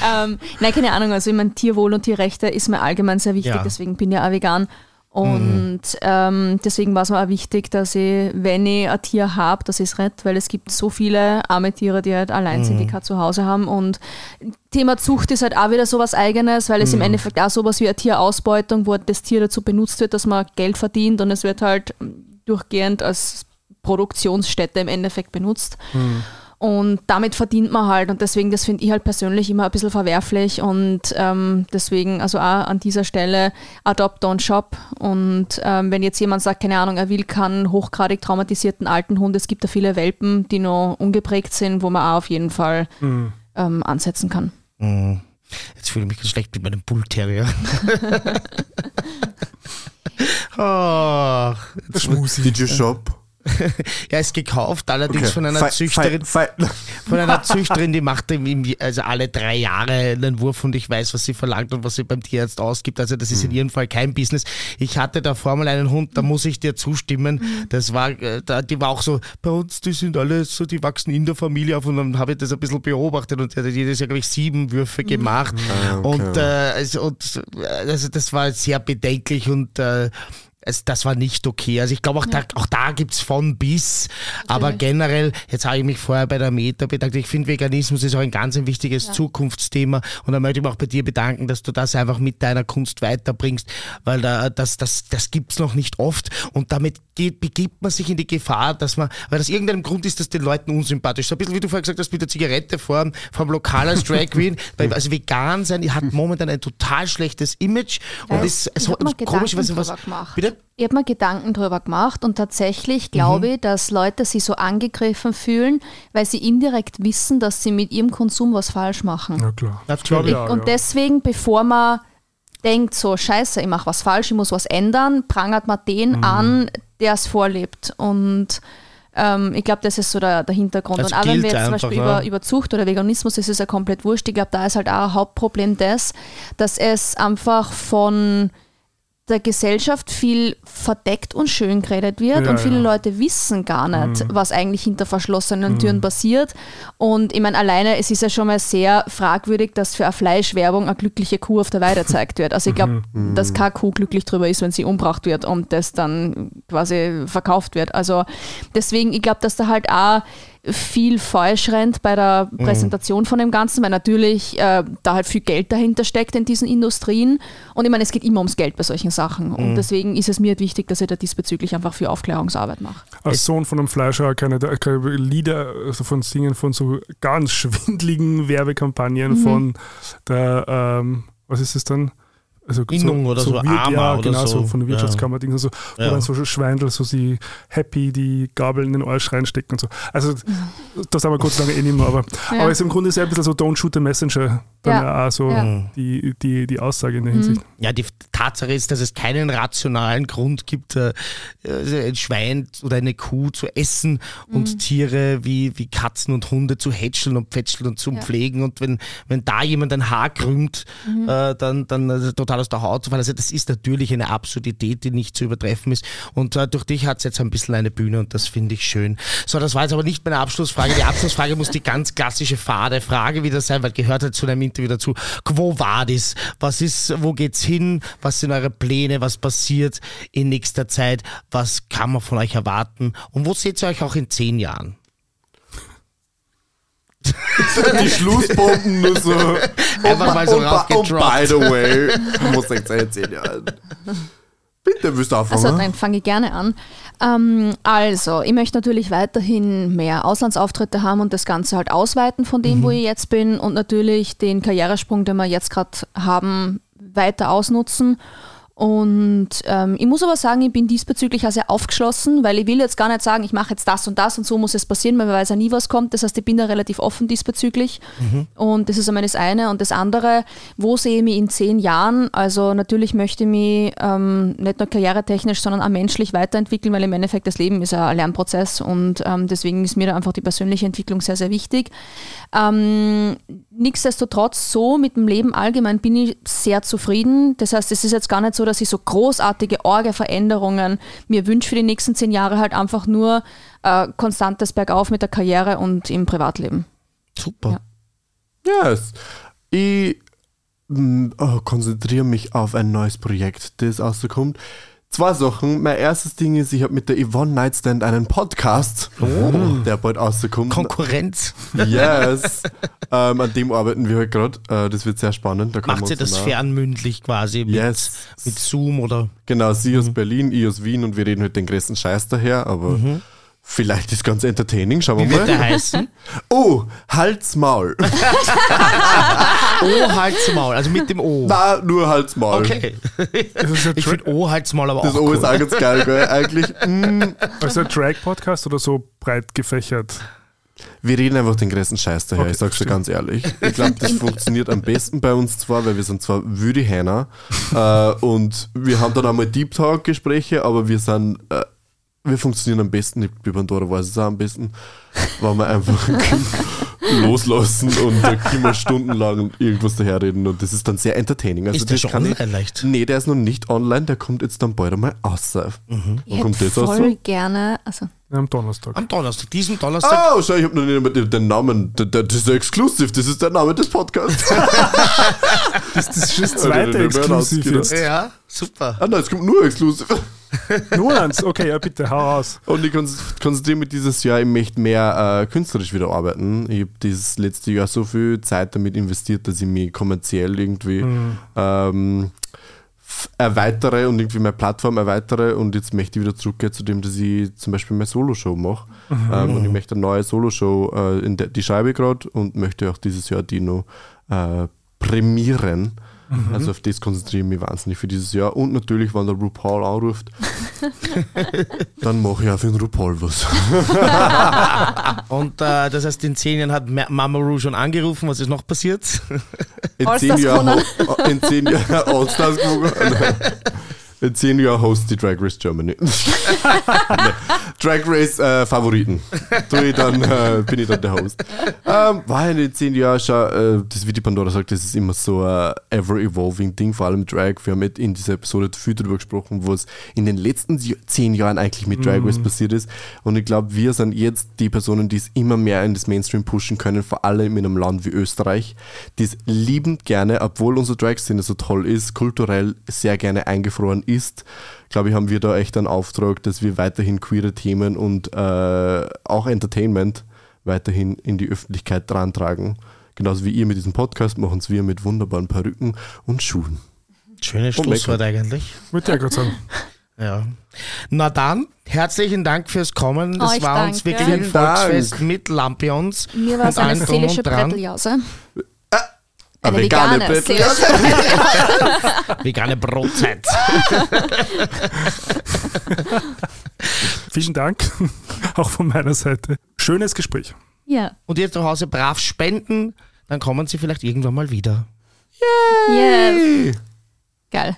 ähm, nein, keine Ahnung. Also, ich meine, Tierwohl und Tierrechte ist mir allgemein sehr wichtig, ja. deswegen bin ich auch vegan. Und mhm. ähm, deswegen war es mir auch wichtig, dass ich, wenn ich ein Tier habe, dass ich es rette, weil es gibt so viele arme Tiere, die halt allein sind, mhm. die kein Zuhause haben. Und Thema Zucht ist halt auch wieder sowas Eigenes, weil es mhm. im Endeffekt auch sowas wie eine Tierausbeutung, wo das Tier dazu benutzt wird, dass man Geld verdient und es wird halt durchgehend als Produktionsstätte im Endeffekt benutzt. Und damit verdient man halt. Und deswegen, das finde ich halt persönlich immer ein bisschen verwerflich. Und ähm, deswegen, also auch an dieser Stelle Adopt, don't shop. Und ähm, wenn jetzt jemand sagt, keine Ahnung, er will keinen hochgradig traumatisierten alten Hund, es gibt da viele Welpen, die noch ungeprägt sind, wo man auch auf jeden Fall mhm. ähm, ansetzen kann. Mhm. Jetzt fühle ich mich ganz schlecht mit meinem Bullterrier. oh, Did you shop? er ist gekauft, allerdings okay. von einer Fe Züchterin. Fe von einer Züchterin, die macht ihm also alle drei Jahre einen Wurf und ich weiß, was sie verlangt und was sie beim Tierarzt ausgibt. Also das ist in mhm. ihrem Fall kein Business. Ich hatte da vormal einen Hund, da muss ich dir zustimmen. Mhm. Das war, äh, die war auch so, bei uns, die sind alle so, die wachsen in der Familie auf und dann habe ich das ein bisschen beobachtet und er hat jedes Jahr, glaube ich, sieben Würfe gemacht. Ah, okay. Und, äh, also, und also das war sehr bedenklich und äh, es, das war nicht okay. Also ich glaube, auch, ja. da, auch da gibt es von bis. Aber Natürlich. generell, jetzt habe ich mich vorher bei der Meta bedankt. Ich finde, Veganismus ist auch ein ganz ein wichtiges ja. Zukunftsthema. Und da möchte ich mich auch bei dir bedanken, dass du das einfach mit deiner Kunst weiterbringst, weil da, das, das, das gibt es noch nicht oft. Und damit geht, begibt man sich in die Gefahr, dass man, weil das irgendeinem Grund ist, dass den Leuten unsympathisch. So ein bisschen wie du vorher gesagt hast, mit der Zigarette vor, vom Lokal als Drag Queen. weil, also vegan sein hat momentan ein total schlechtes Image. Ja, und ist, es hat komisch, was, was, bitte? Ich habe mir Gedanken darüber gemacht und tatsächlich glaube mhm. ich, dass Leute sich so angegriffen fühlen, weil sie indirekt wissen, dass sie mit ihrem Konsum was falsch machen. Ja, klar. Natürlich. Auch, und ja. deswegen, bevor man denkt, so scheiße, ich mache was falsch, ich muss was ändern, prangert man den mhm. an, der es vorlebt. Und ähm, ich glaube, das ist so der, der Hintergrund. Das und auch wenn wir jetzt zum Beispiel ja. über, über Zucht oder Veganismus, das ist ja komplett wurscht. Ich glaube, da ist halt auch ein Hauptproblem das, dass es einfach von der Gesellschaft viel verdeckt und schön geredet wird ja, und viele ja. Leute wissen gar nicht, mhm. was eigentlich hinter verschlossenen mhm. Türen passiert. Und ich meine, alleine, es ist ja schon mal sehr fragwürdig, dass für eine Fleischwerbung eine glückliche Kuh auf der Weide gezeigt wird. Also ich glaube, mhm. dass keine Kuh glücklich drüber ist, wenn sie umbracht wird und das dann quasi verkauft wird. Also deswegen, ich glaube, dass da halt auch viel falsch rennt bei der mhm. Präsentation mhm. von dem Ganzen, weil natürlich äh, da halt viel Geld dahinter steckt in diesen Industrien. Und ich meine, es geht immer ums Geld bei solchen Sachen. Mhm. Und deswegen ist es mir wichtig, dass ich da diesbezüglich einfach viel Aufklärungsarbeit mache. Als Sohn von einem Fleischer kann ich keine Lieder davon singen, von so ganz schwindligen Werbekampagnen mhm. von der, ähm, was ist es dann? Also Innung oder so, Wirt- Arma ja, oder genau, so. so von der Wirtschaftskammer, Ding, so, wo Ja. dann so Schweindel, so sie happy die Gabel in den Arsch reinstecken und so. Also das haben wir kurz lange eh nicht mehr, aber, Ja. aber es ist im Grunde ist ja ein bisschen so Don't shoot the messenger, dann Ja. ja. auch so Ja. Die, die, die Aussage in der Hinsicht. Ja, die Tatsache ist, dass es keinen rationalen Grund gibt, äh, äh, ein Schwein oder eine Kuh zu essen und Tiere wie, wie Katzen und Hunde zu hätscheln und pfätscheln und zu Ja. pflegen. Und wenn, wenn da jemand ein Haar krümmt, äh, dann, dann äh, total aus der Haut zu fallen. Also das ist natürlich eine Absurdität, die nicht zu übertreffen ist. Und äh, durch dich hat es jetzt ein bisschen eine Bühne und das finde ich schön. So, das war jetzt aber nicht meine Abschlussfrage. Die Abschlussfrage muss die ganz klassische fade Frage wieder sein, weil gehört halt zu einem Interview dazu. Quo vadis? Was ist, wo geht's hin? Was sind eure Pläne? Was passiert in nächster Zeit? Was kann man von euch erwarten? Und wo seht ihr euch auch in zehn Jahren? Die Schlussbomben nur so. Einfach mal so und, by- und by rausgedroppt. the way, muss ich seit zehn Jahren. Bitte, willst du anfangen? Also nein, fange ich gerne an. Ähm, also, ich möchte natürlich weiterhin mehr Auslandsauftritte haben und das Ganze halt ausweiten von dem, wo ich jetzt bin und natürlich den Karrieresprung, den wir jetzt gerade haben, weiter ausnutzen. Und ähm, ich muss aber sagen, ich bin diesbezüglich auch sehr aufgeschlossen, weil ich will jetzt gar nicht sagen, ich mache jetzt das und das und so muss es passieren, weil man weiß ja nie, was kommt. Das heißt, ich bin da relativ offen diesbezüglich. Und das ist einmal das eine. Und das andere, wo sehe ich mich in zehn Jahren? Also natürlich möchte ich mich ähm, nicht nur karrieretechnisch, sondern auch menschlich weiterentwickeln, weil im Endeffekt das Leben ist ja ein Lernprozess und ähm, deswegen ist mir da einfach die persönliche Entwicklung sehr, sehr wichtig. Ähm, nichtsdestotrotz, so mit dem Leben allgemein bin ich sehr zufrieden. Das heißt, es ist jetzt gar nicht so, dass ich so großartige Orge-Veränderungen mir wünsche für die nächsten zehn Jahre, halt einfach nur äh, konstantes Bergauf mit der Karriere und im Privatleben. Super. Yes. Ich mm, oh, konzentriere mich auf ein neues Projekt, das rauskommt. Zwei Sachen. Mein erstes Ding ist, ich habe mit der Yvonne Nightstand einen Podcast, der bald rauskommt. Konkurrenz. Yes. ähm, an dem arbeiten wir halt gerade. Äh, das wird sehr spannend. Da Macht uns das fernmündlich quasi mit, Yes. mit Zoom oder Genau, sie aus Berlin, ich aus Wien und wir reden halt den größten Scheiß daher, aber vielleicht ist ganz entertaining. Schauen wir wie wird der mal. heißen? Oh, Hals Maul. O Halsmaul, also mit dem O. Na, nur Hals Maul. Okay. Ich finde O Halsmaul aber Das auch O cool. ist auch ganz geil, gell? Eigentlich. mm, ist ein Drag-Podcast oder so breit gefächert? Wir reden einfach den größten Scheiß daher, Okay, ich sag's dir ganz ehrlich. Ich glaube, das funktioniert am besten bei uns zwar, weil wir sind zwar wüde Hähner äh, und wir haben dann einmal Deep Talk-Gespräche, aber wir sind, äh, wir funktionieren am besten, ich- wie Pandora weiß es auch am besten, weil wir einfach loslassen und da können wir stundenlang irgendwas daherreden und das ist dann sehr entertaining. Also Ist der das schon kann ich- online leicht? Nee, der ist noch nicht online, der kommt jetzt dann bald einmal raus. Ich Wo kommt hätte das aus? voll gerne, also Am Donnerstag. Am Donnerstag, diesen Donnerstag. Oh, schau, ich habe noch nicht einmal den, Namen. Das ist ja exklusiv, das ist der Name des Podcasts. Das, das ist das zweite Exklusiv jetzt. Ja, super. ah nein, es kommt nur exklusiv. Nur eins, okay, ja bitte, hau raus. Und ich kon- konzentriere mich dieses Jahr, ich möchte mehr äh, künstlerisch wieder arbeiten. Ich habe dieses letzte Jahr so viel Zeit damit investiert, dass ich mich kommerziell irgendwie ähm, f- erweitere und irgendwie meine Plattform erweitere und jetzt möchte ich wieder zurückgehen zu dem, dass ich zum Beispiel meine Soloshow mache. Ähm, und ich möchte eine neue Soloshow, äh, in der, die schreibe ich gerade und möchte auch dieses Jahr die noch äh, prämieren. Also auf das konzentriere ich mich wahnsinnig für dieses Jahr. Und natürlich, wenn der RuPaul anruft, dann mache ich auch für den RuPaul was. Und äh, das heißt, in zehn Jahren hat Ma- Mama Ru schon angerufen. Was ist noch passiert? In zehn Jahren in zehn Jahren Allstars. In zehn Jahren host die Drag Race Germany. nee. Drag Race äh, Favoriten. Ich dann, äh, bin ich dann der Host. Ähm, war in zehn Jahren schon, äh, das wie die Pandora sagt, das ist immer so ein ever-evolving Ding, vor allem Drag. Wir haben in dieser Episode viel darüber gesprochen, was in den letzten zehn Jahren eigentlich mit Drag Race passiert ist. Und ich glaube, wir sind jetzt die Personen, die es immer mehr in das Mainstream pushen können, vor allem in einem Land wie Österreich, die es liebend gerne, obwohl unsere Drag-Szene so toll ist, kulturell sehr gerne eingefroren ist. Glaube ich, haben wir da echt einen Auftrag, dass wir weiterhin queere Themen und äh, auch Entertainment weiterhin in die Öffentlichkeit dran tragen. Genauso wie ihr mit diesem Podcast machen es wir mit wunderbaren Perücken und Schuhen. Schönes Schlusswort eigentlich. Wollte ich ja gerade sagen. Ja. Na dann, herzlichen Dank fürs Kommen. Das Euch war uns danke. wirklich ein. Volksfest mit Lampions. mir war es und eine seelische. Bretteljause. Eine vegane vegane. Schön. Vegane Brotzeit. Vielen Dank, auch von meiner Seite. Schönes Gespräch. Ja. Und jetzt zu Hause brav spenden, dann kommen sie vielleicht irgendwann mal wieder. Yes. Geil.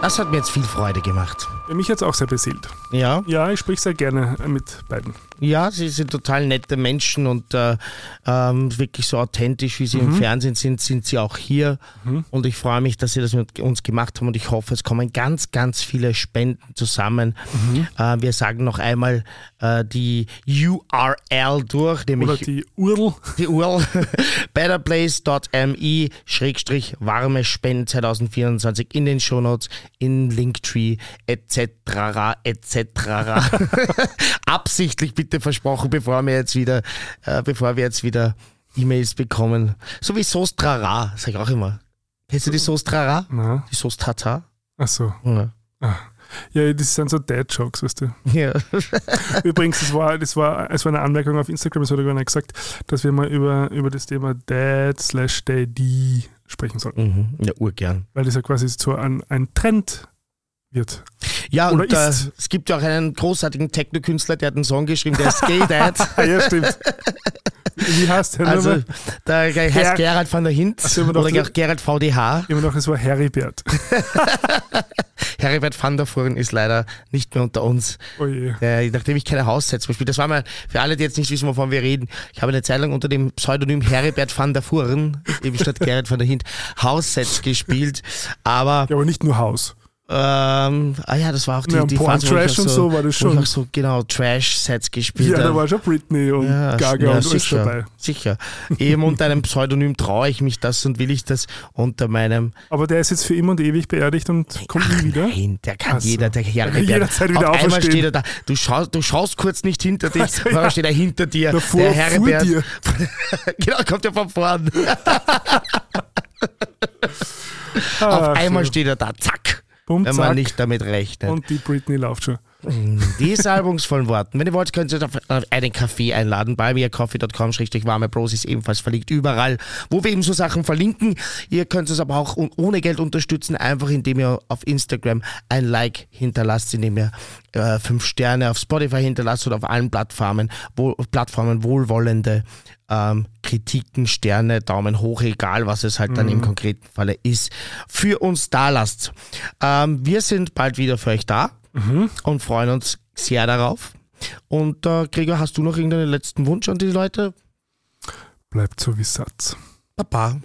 Das hat mir jetzt viel Freude gemacht. Mich hat es auch sehr beseelt. Ja, Ja, ich sprich sehr gerne mit beiden. ja, sie sind total nette Menschen und äh, ähm, wirklich so authentisch, wie sie Mhm. im Fernsehen sind, sind sie auch hier. Und ich freue mich, dass sie das mit uns gemacht haben und ich hoffe, es kommen ganz, ganz viele Spenden zusammen. Mhm. Äh, wir sagen noch einmal äh, die URL durch, nämlich Oder die Url. die URL betterplace.me schrägstrich warme Spenden 2024 in den Shownotes, in Linktree etc. etc. Absichtlich bitte versprochen, bevor wir jetzt wieder, äh, bevor wir jetzt wieder E-Mails bekommen. So wie Sostrara, sag ich auch immer. Kennst du die Sostrara? Na, Die Sostata? ach so. Ja. Ja, das sind so Dad-Jokes, weißt du. ja. Übrigens, das war, das war, es war eine Anmerkung auf Instagram, es wurde gar gesagt, dass wir mal über, über das Thema Dad slash Daddy sprechen sollten. Mhm. Ja, urgern. Weil das ja quasi so ein, ein Trend wird. Ja, Oder und äh, es gibt ja auch einen großartigen Techno-Künstler, der hat einen Song geschrieben, der ist Gay Dad. Ah, ja, stimmt. Wie heißt der Also, der heißt Ger- Gerald van der Hint Ach so, immer oder auch Gerald VDH. Immer noch, es war Heribert. Heribert van der Voren ist leider nicht mehr unter uns. Oh je. Äh, nachdem ich keine Haussätze mehr spiele. Das war mal, für alle, die jetzt nicht wissen, wovon wir reden, ich habe eine Zeit lang unter dem Pseudonym Heribert van der Voren, eben statt Gerald van der Hint, Haussätze gespielt. Aber, Ja, aber nicht nur Haus. Ähm, ah ja, das war auch die, Ja, die Phase, ich Trash und so war das ich schon. auch so, genau, Trash-Sets gespielt Ja, da war schon Britney und Ja, Gaga ja, und alles sicher, dabei. Sicher. Eben unter einem Pseudonym traue ich mich das und will ich das unter meinem Aber der ist jetzt für immer und ewig beerdigt und kommt nie wieder. Nein, der kann Ach so. jeder, der Der Herr kann jederzeit wieder Auf einmal steht er da. Du schaust, du schaust kurz nicht hinter dich, Also, ja. einmal steht er hinter dir. Davor der vor Heribert. dir. genau, kommt er von vorn. Ach, auf einmal so. steht er da, zack. Bumm, wenn man zack. nicht damit rechnet. Und die Britney läuft schon. Die salbungsvollen Worten. Wenn ihr wollt, könnt ihr uns auf einen Kaffee einladen. Bei mircoffee.com warme Bros ist ebenfalls verlinkt überall, wo wir eben so Sachen verlinken. Ihr könnt uns aber auch ohne Geld unterstützen, einfach indem ihr auf Instagram ein Like hinterlasst, indem ihr äh, fünf Sterne auf Spotify hinterlasst oder auf allen Plattformen, wo, Plattformen wohlwollende ähm, Kritiken, Sterne, Daumen hoch, egal was es halt dann im konkreten Falle ist, für uns da lasst. Ähm, wir sind bald wieder für euch da und freuen uns sehr darauf. Und äh, Gregor, hast du noch irgendeinen letzten Wunsch an die Leute? Bleibt so wie Satz. Papa.